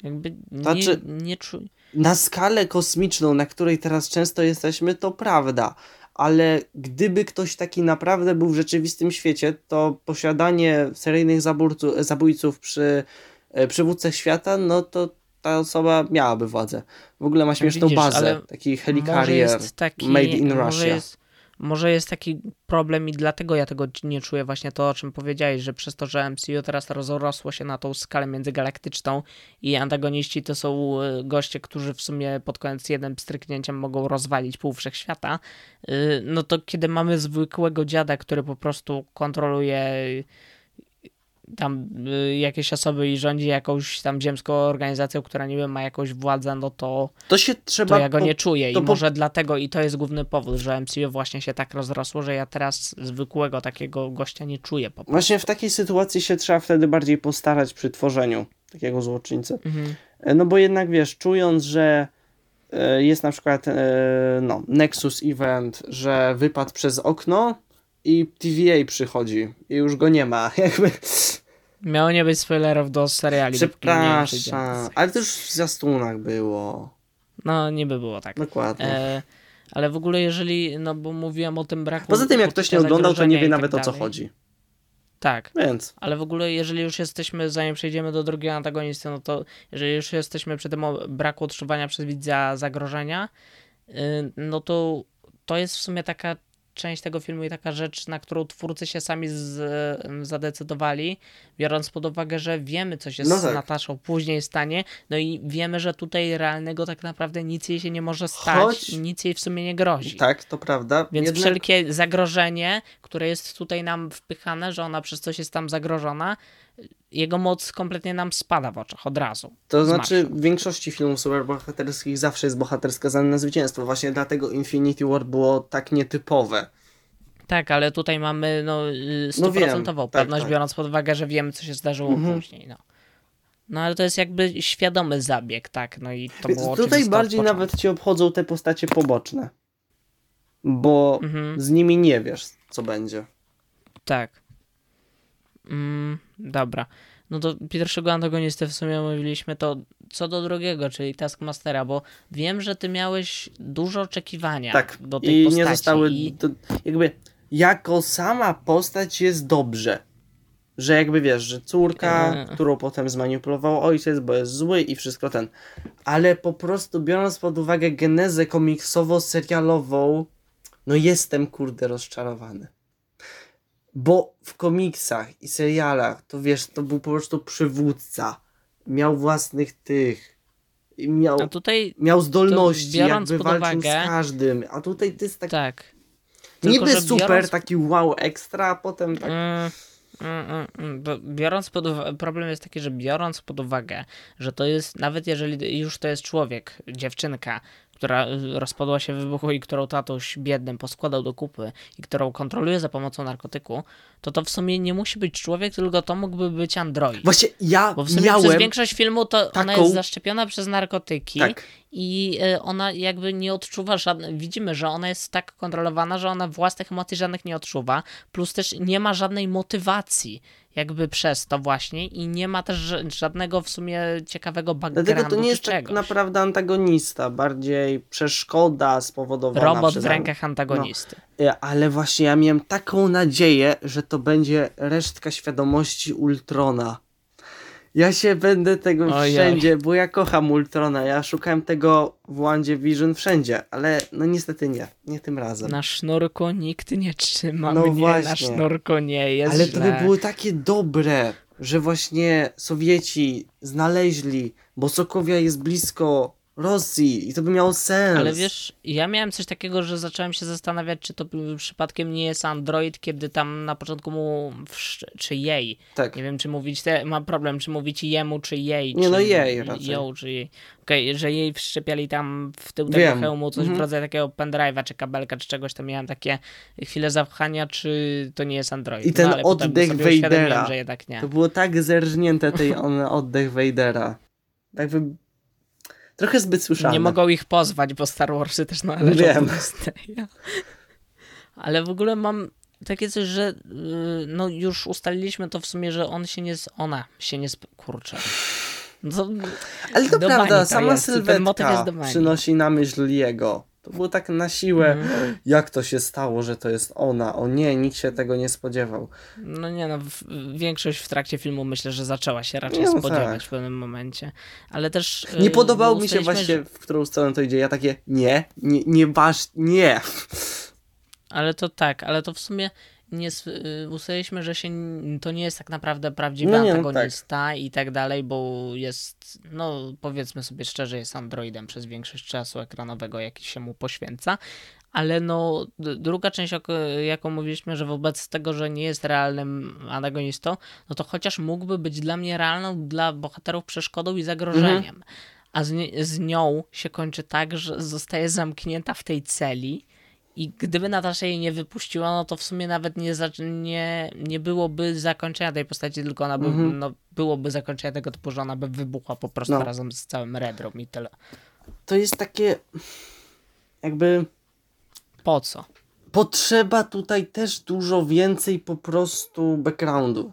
Jakby nie, znaczy, nie czuję. Na skalę kosmiczną, na której teraz często jesteśmy, to prawda. Ale gdyby ktoś taki naprawdę był w rzeczywistym świecie, to posiadanie seryjnych zabójców, zabójców przy e, przywódcach świata, no to ta osoba miałaby władzę. W ogóle ma śmieszną Widzisz, bazę, taki helicarrier made in Russia. Jest, może jest taki problem i dlatego ja tego nie czuję, właśnie to, o czym powiedziałeś, że przez to, że MCU teraz rozrosło się na tą skalę międzygalaktyczną i antagoniści to są e, goście, którzy w sumie pod koniec jednym stryknięciem mogą rozwalić pół wszechświata, e, no to kiedy mamy zwykłego dziada, który po prostu kontroluje tam y, jakieś osoby i rządzi jakąś tam ziemską organizacją, która nie wiem, ma jakąś władzę, no to, to się trzeba. To ja go po, nie czuję i może dlatego i to jest główny powód, że MCU właśnie się tak rozrosło, że ja teraz zwykłego takiego gościa nie czuję po prostu. Właśnie w takiej sytuacji się trzeba wtedy bardziej postarać przy tworzeniu takiego złoczyńcy. Mhm. E, no bo jednak wiesz, czując, że e, jest na przykład e, no, Nexus Event, że wypadł przez okno i TVA przychodzi i już go nie ma. Jakby. Miało nie być spoilerów do seriali. Przepraszam, ale to już w zwiastunach było. No, niby było tak. Dokładnie. E, ale w ogóle jeżeli, no bo mówiłem o tym braku... Poza tym, jak ktoś nie oglądał, to nie wie nawet tak o co chodzi. Tak, Więc. ale w ogóle jeżeli już jesteśmy, zanim przejdziemy do drugiego antagonisty, no to jeżeli już jesteśmy przy tym braku odczuwania przez widza zagrożenia, y, no to to jest w sumie taka część tego filmu i taka rzecz, na którą twórcy się sami z, zadecydowali, biorąc pod uwagę, że wiemy, co się No z tak. Nataszą później stanie, no i wiemy, że tutaj realnego tak naprawdę nic jej się nie może stać, Choć- i nic jej w sumie nie grozi. Tak, to prawda. Więc Jednak- wszelkie zagrożenie, które jest tutaj nam wpychane, że ona przez coś jest tam zagrożona, jego moc kompletnie nam spada w oczach od razu. To znaczy, w większości filmów superbohaterskich zawsze jest bohater skazany na zwycięstwo. Właśnie dlatego Infinity War było tak nietypowe. Tak, ale tutaj mamy no, y, No wiem, stuprocentową tak, pewność, tak. biorąc pod uwagę, że wiemy, co się zdarzyło Mhm. później. No. no ale to jest jakby świadomy zabieg, tak? No i to Więc było tutaj bardziej nawet ci obchodzą te postacie poboczne. Bo Mhm. z nimi nie wiesz, co będzie. Tak. Mm, dobra. No do pierwszego antagonisty w sumie mówiliśmy to co do drugiego, czyli Taskmastera, bo wiem, że ty miałeś dużo oczekiwania Tak. do tej I postaci. nie zostały. i... To, jakby jako sama postać jest dobrze. Że jakby wiesz, że córka, Eee. którą potem zmanipulował ojciec, bo jest zły i wszystko ten. Ale po prostu biorąc pod uwagę genezę komiksowo-serialową, no jestem kurde rozczarowany. Bo w komiksach i serialach, to wiesz, to był po prostu przywódca. Miał własnych tych. Miał, A tutaj miał zdolności, jakby walczył uwagę- z każdym. A tutaj to jest tak tak. Tylko, niby super, biorąc- taki wow ekstra, a potem tak. Mm, mm, mm, mm, biorąc pod uwagę, problem jest taki, że biorąc pod uwagę, że to jest, nawet jeżeli już to jest człowiek, dziewczynka, która y, rozpadła się w wybuchu i którą tatuś biednym poskładał do kupy i którą kontroluje za pomocą narkotyku, to to w sumie nie musi być człowiek, tylko to mógłby być android. Właśnie ja Bo w sumie przez miałem. większość filmu to ona taką- jest zaszczepiona przez narkotyki Tak. i y, ona jakby nie odczuwa żadnych. Widzimy, że ona jest tak kontrolowana, że ona własnych emocji żadnych nie odczuwa, plus też nie ma żadnej motywacji jakby przez to właśnie i nie ma też ża- żadnego w sumie ciekawego backgroundu Dlatego to nie jest tak naprawdę antagonista, bardziej przeszkoda spowodowana Robot przez w rękach antagonisty. E, Ale właśnie ja miałem taką nadzieję, że to będzie resztka świadomości Ultrona. Ja się będę tego Ojej. wszędzie, bo ja kocham Ultrona. Ja szukałem tego w Wandzie Vision wszędzie, ale no niestety nie, nie tym razem. Na sznurku nikt nie trzyma No mnie, na właśnie. sznurku nie jest Ale to źle. by było takie dobre, że właśnie Sowieci znaleźli, bo Sokowia jest blisko Rosji i to by miało sens. Ale wiesz, ja miałem coś takiego, że zacząłem się zastanawiać, czy to przypadkiem nie jest Android, kiedy tam na początku mu, czy jej, tak. nie wiem, czy mówić, te, mam problem, czy mówić jemu, czy jej, Nie, czy no jej raczej. ją, czy jej. Okej, że jej wszczepiali tam w tył tego Wiem. hełmu coś Mhm. w rodzaju takiego pendrive'a, czy kabelka, czy czegoś, to miałem takie chwile zawahania, czy to nie jest Android. I ten no, oddech Vadera. To było tak zerżnięte tej on oddech Vadera. Tak by... Trochę zbyt słyszane. Nie mogą ich pozwać, bo Star Warsy też należą Wiem. do Disneya. Ale w ogóle mam takie coś, że yy, no już ustaliliśmy to w sumie, że on się nie, z, ona się nie, kurczę. No, Ale to prawda, sama jest, sylwetka przynosi na myśl jego. To było tak na siłę, Mhm. jak to się stało, że to jest ona. O nie, nikt się tego nie spodziewał. no nie no, w, większość w trakcie filmu myślę, że zaczęła się raczej No spodziewać tak. w pewnym momencie. Ale też... Nie yy, podobało mi się właśnie, że- w którą stronę to idzie. Ja takie, nie, nie, nie basz, nie. Ale to tak, ale to w sumie nie y, ustaliliśmy, że się to nie jest tak naprawdę prawdziwy No nie, no antagonista i tak dalej, bo jest, no powiedzmy sobie szczerze, jest androidem przez większość czasu ekranowego, jaki się mu poświęca. Ale no, druga część, jak- jaką mówiliśmy, że wobec tego, że nie jest realnym antagonistą, no to chociaż mógłby być dla mnie realną, dla bohaterów przeszkodą i zagrożeniem. A z, z nią się kończy tak, że zostaje zamknięta w tej celi i gdyby Natasza jej nie wypuściła, no to w sumie nawet nie, nie, nie byłoby zakończenia tej postaci, tylko ona by, Mhm. no, byłoby zakończenie tego typu, że ona by wybuchła po prostu No. razem z całym Redrom i tyle. to jest takie jakby Po co? potrzeba tutaj też dużo więcej po prostu backgroundu.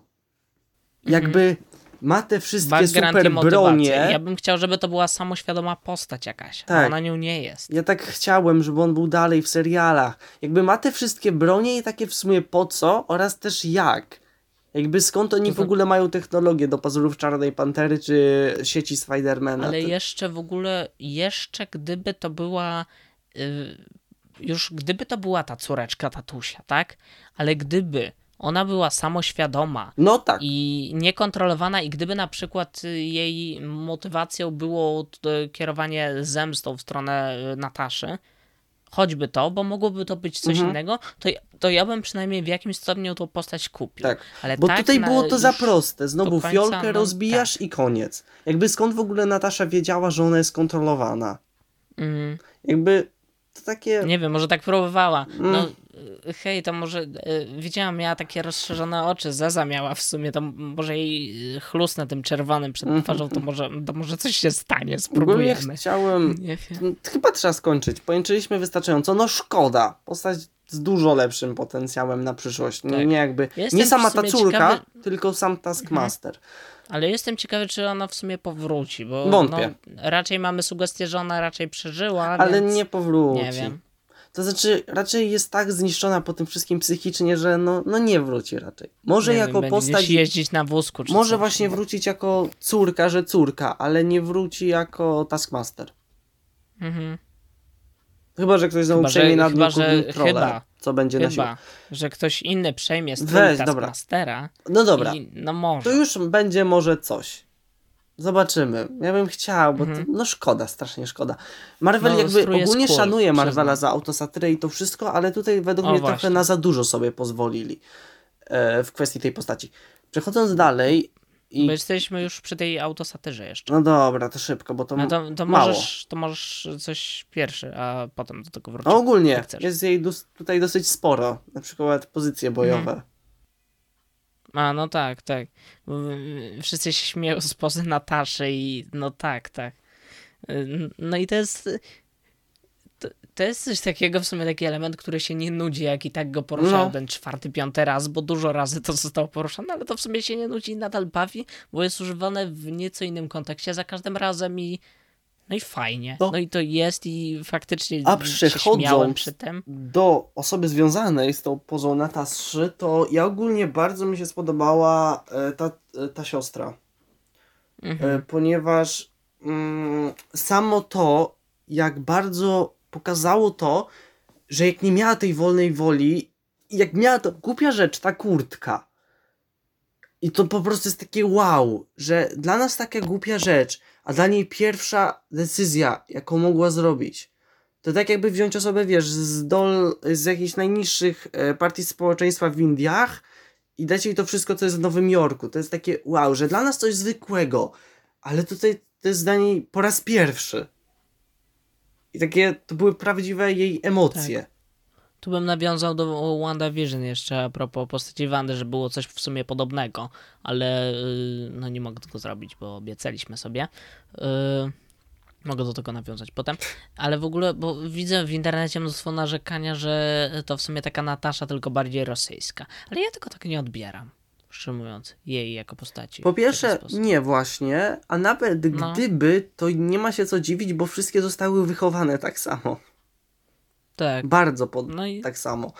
Jakby ma te wszystkie Background super bronie. Ja bym chciał, żeby to była samoświadoma postać jakaś, Tak. a ona nią nie jest. Ja tak chciałem, żeby on był dalej w serialach. Jakby ma te wszystkie bronie i takie w sumie po co oraz też jak. Jakby skąd oni w Mhm. ogóle mają technologię do pazurów Czarnej Pantery czy sieci Spidermana. Ale jeszcze w ogóle, jeszcze gdyby to była, y, już gdyby to była ta córeczka tatusia, tak? Ale gdyby ona była samoświadoma No tak. i niekontrolowana i gdyby na przykład y, jej motywacją było t- kierowanie zemstą w stronę y, Nataszy, choćby to, bo mogłoby to być coś Mhm. innego, to, to ja bym przynajmniej w jakimś stopniu tą postać kupił. Tak. Ale Bo tak tutaj było to za proste. Znowu końca, fiolkę no, rozbijasz i koniec. Jakby skąd w ogóle Natasza wiedziała, że ona jest kontrolowana? Mm. Jakby to takie. Nie wiem, może tak próbowała. No, Mm. y, hej, to może. y, Widziałam, miała takie rozszerzone oczy. Zeza miała w sumie, to może jej y, chlusnę tym czerwonym przed Mhm. twarzą, to może, to może coś się stanie. Spróbujemy. chciałem. Nie wiem. Mm, Chyba trzeba skończyć. Pończyliśmy wystarczająco. No szkoda. Postać z dużo lepszym potencjałem na przyszłość. Nie, Tak. nie jakby. Nie sama ta córka, ciekawy- Mhm. tylko sam Taskmaster. Ale jestem ciekawy, czy ona w sumie powróci, bo Wątpię. No, raczej mamy sugestię, że ona raczej przeżyła, Ale więc nie powróci. nie wiem. To znaczy, raczej jest tak zniszczona po tym wszystkim psychicznie, że no, no nie wróci raczej. Może nie jako postać. jeździć na wózku, czy Może coś. właśnie wrócić jako córka, że córka, ale nie wróci jako Taskmaster. Mhm. Chyba, że ktoś znowu Chyba, przejmie nad chyba, że- chyba. co będzie na siłę. Chyba, że ktoś inny przejmie strój Weź, dobra. Taskmastera No dobra, i no może. to już będzie może coś. Zobaczymy. Ja bym chciał, bo Mhm. to, no szkoda, strasznie szkoda. Marvel No, jakby ogólnie cool, szanuje Marvela przyznam. za autosatyrę i to wszystko, ale tutaj według O, mnie właśnie. trochę na za dużo sobie pozwolili e, w kwestii tej postaci. Przechodząc dalej i... Bo jesteśmy już przy tej autosatyrze jeszcze. No dobra, to szybko, bo to, No to, to, mało. możesz, to możesz coś pierwszy, a potem do tego wrócić. A ogólnie jest jej dus- tutaj dosyć sporo, na przykład pozycje bojowe. Mhm. A, no tak, tak. Y, Wszyscy się śmieją z pozy Nataszy i no tak, tak. Y, No i to jest... To, to jest coś takiego, w sumie taki element, który się nie nudzi, jak i tak go poruszał No. ten czwarty, piąty raz, bo dużo razy to zostało poruszane, ale to w sumie się nie nudzi i nadal bawi, bo jest używane w nieco innym kontekście za każdym razem i no i fajnie. No. No i to jest i faktycznie A przechodząc przy tym. do osoby związanej z tą pozą Nataszy, to ja ogólnie bardzo mi się spodobała e, ta, e, ta siostra. Mhm. E, ponieważ mm, samo to, jak bardzo pokazało to, że jak nie miała tej wolnej woli, jak miała to głupia rzecz, ta kurtka. I to po prostu jest takie wow, że dla nas taka głupia rzecz, a dla niej pierwsza decyzja, jaką mogła zrobić. To tak jakby wziąć osobę, wiesz, z, dol, z jakichś najniższych e, partii społeczeństwa w Indiach i dać jej to wszystko, co jest w Nowym Jorku. To jest takie wow, że dla nas coś zwykłego, ale tutaj to jest dla niej po raz pierwszy. I takie, to były prawdziwe jej emocje. Tu bym nawiązał do WandaVision jeszcze a propos postaci Wandy, że było coś w sumie podobnego, ale yy, no nie mogę tego zrobić, bo obiecaliśmy sobie. Yy, mogę do tego nawiązać potem, ale w ogóle, bo widzę w internecie mnóstwo narzekania, że to w sumie taka Natasza, tylko bardziej rosyjska, ale ja tego tak nie odbieram, szczerze mówiąc, jej jako postaci. Po pierwsze, nie właśnie, a nawet No. gdyby, to nie ma się co dziwić, bo wszystkie zostały wychowane tak samo. Tak, Bardzo pod, no i tak samo.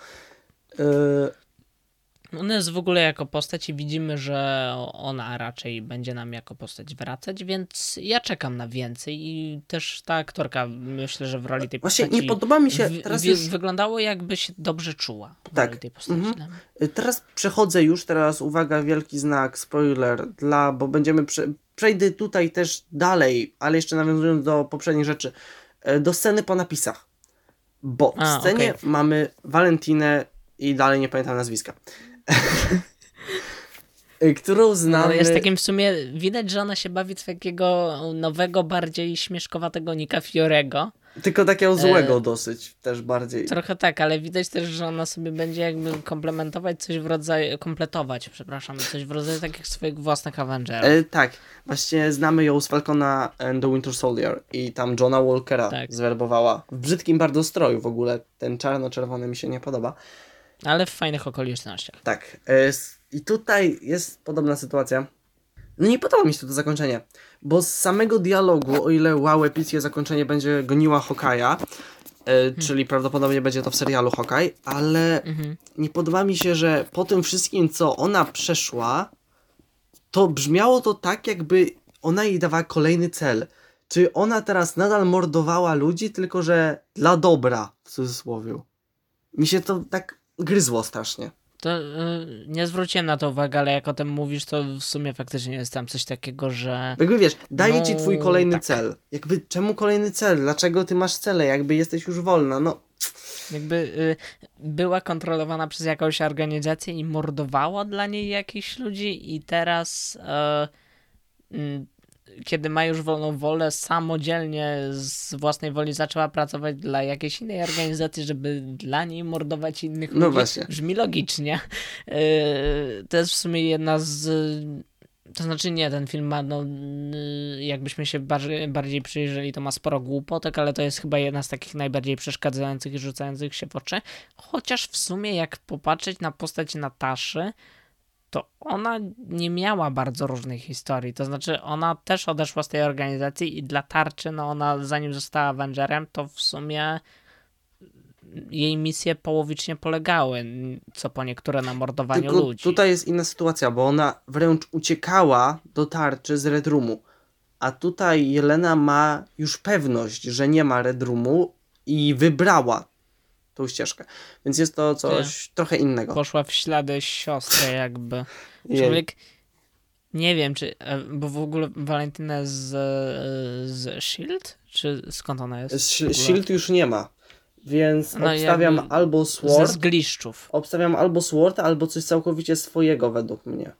Yy, Ona jest w ogóle jako postać i widzimy, że ona raczej będzie nam jako postać wracać, więc ja czekam na więcej i też ta aktorka myślę, że w roli tej właśnie postaci nie podoba mi się, teraz już wyglądało jakby się dobrze czuła w Tak. roli tej postaci. Mhm. mnie. Y, Teraz przechodzę już, teraz uwaga, wielki znak, spoiler, dla, bo będziemy, prze, przejdę tutaj też dalej, ale jeszcze nawiązując do poprzednich rzeczy, e, do sceny po napisach. Bo A, w scenie okej. mamy Walentinę i dalej nie pamiętam nazwiska. Którą znamy... No, jest takim w sumie, widać, że ona się bawi takiego nowego, bardziej śmieszkowatego Nika Fiorego, Tylko takiego złego e... dosyć, też bardziej. Trochę tak, ale widać też, że ona sobie będzie jakby komplementować coś w rodzaju, kompletować, przepraszam, coś w rodzaju takich swoich własnych Avengerów. E, tak, właśnie znamy ją z Falcona and the Winter Soldier i tam Johna Walkera tak. zwerbowała w brzydkim bardzo stroju w ogóle, ten czarno-czerwony mi się nie podoba. Ale w fajnych okolicznościach. Tak, e, i tutaj jest podobna sytuacja. No nie podoba mi się to zakończenie, bo z samego dialogu, o ile wow, epickie zakończenie będzie goniła Hokaja, e, hmm. czyli prawdopodobnie będzie to w serialu Hokaj, ale mhm. nie podoba mi się, że po tym wszystkim, co ona przeszła, to brzmiało to tak, jakby ona jej dawała kolejny cel. Czy ona teraz nadal mordowała ludzi, tylko że dla dobra, w cudzysłowie. Mi się to tak gryzło strasznie. To y, nie zwróciłem na to uwagi, ale jak o tym mówisz, to w sumie faktycznie jest tam coś takiego, że. Jakby wiesz, daje no, ci twój kolejny tak. cel. Jakby czemu kolejny cel? Dlaczego ty masz cele? Jakby jesteś już wolna, no. Jakby y, była kontrolowana przez jakąś organizację i mordowała dla niej jakichś ludzi, i teraz. Y, kiedy ma już wolną wolę, samodzielnie z własnej woli zaczęła pracować dla jakiejś innej organizacji, żeby dla niej mordować innych no ludzi. Właśnie. Brzmi logicznie. Yy, to jest w sumie jedna z. To znaczy nie, ten film ma, no, yy, jakbyśmy się bardziej, bardziej przyjrzeli, to ma sporo głupotek, ale to jest chyba jedna z takich najbardziej przeszkadzających i rzucających się w oczy. Chociaż w sumie, jak popatrzeć na postać Nataszy, to ona nie miała bardzo różnych historii. To znaczy, ona też odeszła z tej organizacji i dla tarczy, no ona zanim została Avengerem, to w sumie jej misje połowicznie polegały, co po niektóre na mordowaniu Tylko ludzi. Tutaj jest inna sytuacja, bo ona wręcz uciekała do tarczy z Red Roomu. A tutaj Jelena ma już pewność, że nie ma Red Roomu i wybrała tą ścieżkę. Więc jest to coś Ty. trochę innego. Poszła w ślady siostry jakby. Człowiek nie wiem, czy, e, bo w ogóle Valentyna z, z SHIELD? Czy skąd ona jest? SHIELD już nie ma. Więc no obstawiam albo Sword. Ze zgliszczów. Obstawiam albo Sword, albo coś całkowicie swojego według mnie.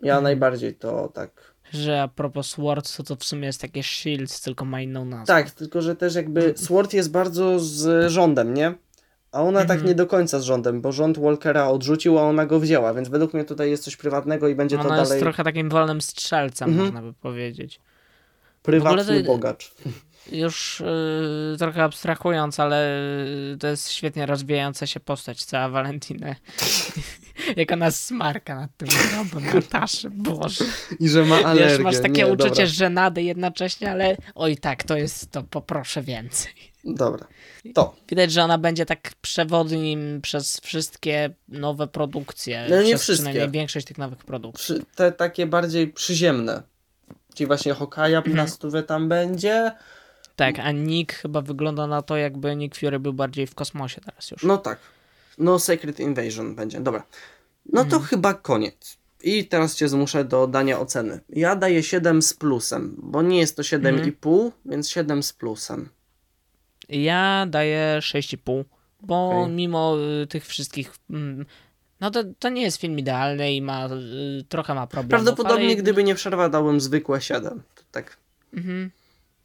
Ja hmm. najbardziej to tak że a propos Sword, to to w sumie jest takie Shield, tylko ma inną nazwę. Tak, tylko że też jakby Sword jest bardzo z rządem, nie? A ona tak nie do końca z rządem, bo rząd Walkera odrzucił, a ona go wzięła, więc według mnie tutaj jest coś prywatnego i będzie ona to dalej... Ona jest trochę takim wolnym strzelcem, mhm. można by powiedzieć. Prywatny to... bogacz. Już yy, trochę abstrahując, ale to jest świetnie rozwijająca się postać, cała Valentina. Jak ona smarka nad tym grobem Nataszy, Boże. I że ma alergię. Wiesz, masz takie Nie, uczucie dobra. żenady jednocześnie, ale oj tak, to jest to, poproszę więcej. Dobra, to. Widać, że ona będzie tak przewodnim przez wszystkie nowe produkcje. No nie wszystkie. Przynajmniej większość tych nowych produkcji. Te takie bardziej przyziemne. Czyli właśnie Hokaja mhm. plastówę tam będzie. Tak, a Nick chyba wygląda na to, jakby Nick Fury był bardziej w kosmosie teraz już. No tak. No Secret Invasion będzie, dobra. No to mhm. chyba koniec. I teraz cię zmuszę do dania oceny. Ja daję 7 z plusem, bo nie jest to 7,5, mhm. więc 7 z plusem. Ja daję 6,5, bo okay. mimo y, tych wszystkich. Mm, no to, to nie jest film idealny i ma y, trochę ma problemów. Prawdopodobnie, ale... gdyby nie przerwa, dałem zwykłe 7. To tak. Mhm.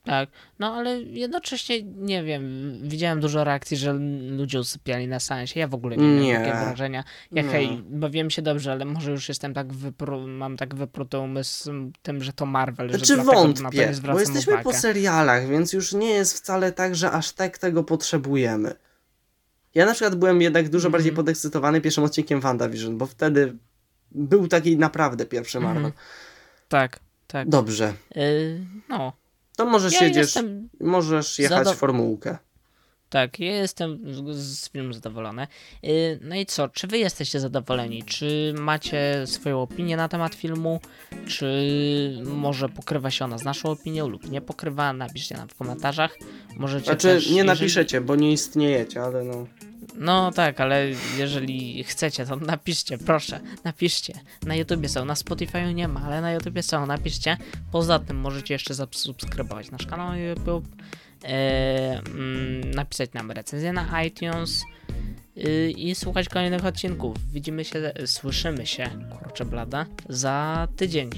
Tak, no ale jednocześnie nie wiem, widziałem dużo reakcji, że ludzie usypiali na sensie. Ja w ogóle nie, nie. miałem takie wrażenia. Ja hej, bawiłem się dobrze, ale może już jestem tak wypru, mam tak wypruty umysł tym, że to Marvel, znaczy, że wątpię, na to nie zwracam bo jesteśmy uwagę. po serialach, więc już nie jest wcale tak, że aż tak tego potrzebujemy. Ja na przykład byłem jednak dużo mm. bardziej podekscytowany pierwszym odcinkiem WandaVision, bo wtedy był taki naprawdę pierwszy Marvel. Mm. Tak, tak. Dobrze. Yy, no. To możesz ja jedziesz, możesz jechać w formułkę. Tak, ja jestem z filmu zadowolony. Y, no i co, czy wy jesteście zadowoleni? Czy macie swoją opinię na temat filmu? Czy może pokrywa się ona z naszą opinią lub nie pokrywa? Napiszcie nam w komentarzach. Możecie znaczy, też, nie napiszecie, bo nie istniejecie, ale no... No tak, ale jeżeli chcecie, to napiszcie, proszę, napiszcie. Na YouTubie są, na Spotify nie ma, ale na YouTubie są, napiszcie. Poza tym możecie jeszcze zasubskrybować nasz kanał na YouTube, mm, napisać nam recenzję na iTunes yy, i słuchać kolejnych odcinków. Widzimy się, słyszymy się, kurczę blada, za tydzień.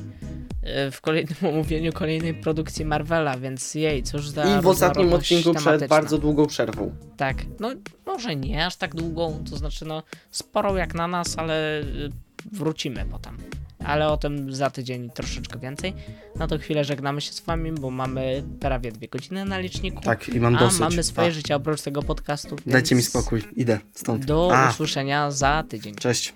y, w kolejnym omówieniu kolejnej produkcji Marvela, więc jej, cóż za I w ostatnim odcinku przed bardzo długą przerwą. Tak, no może nie aż tak długą, to znaczy no sporą jak na nas, ale y, wrócimy potem. Ale o tym za tydzień troszeczkę więcej. Na tą chwilę żegnamy się z wami, bo mamy prawie dwie godziny na liczniku. Tak, i mam A dosyć. mamy swoje A, życie oprócz tego podcastu. Dajcie mi spokój, idę stąd. Do A, usłyszenia za tydzień. cześć.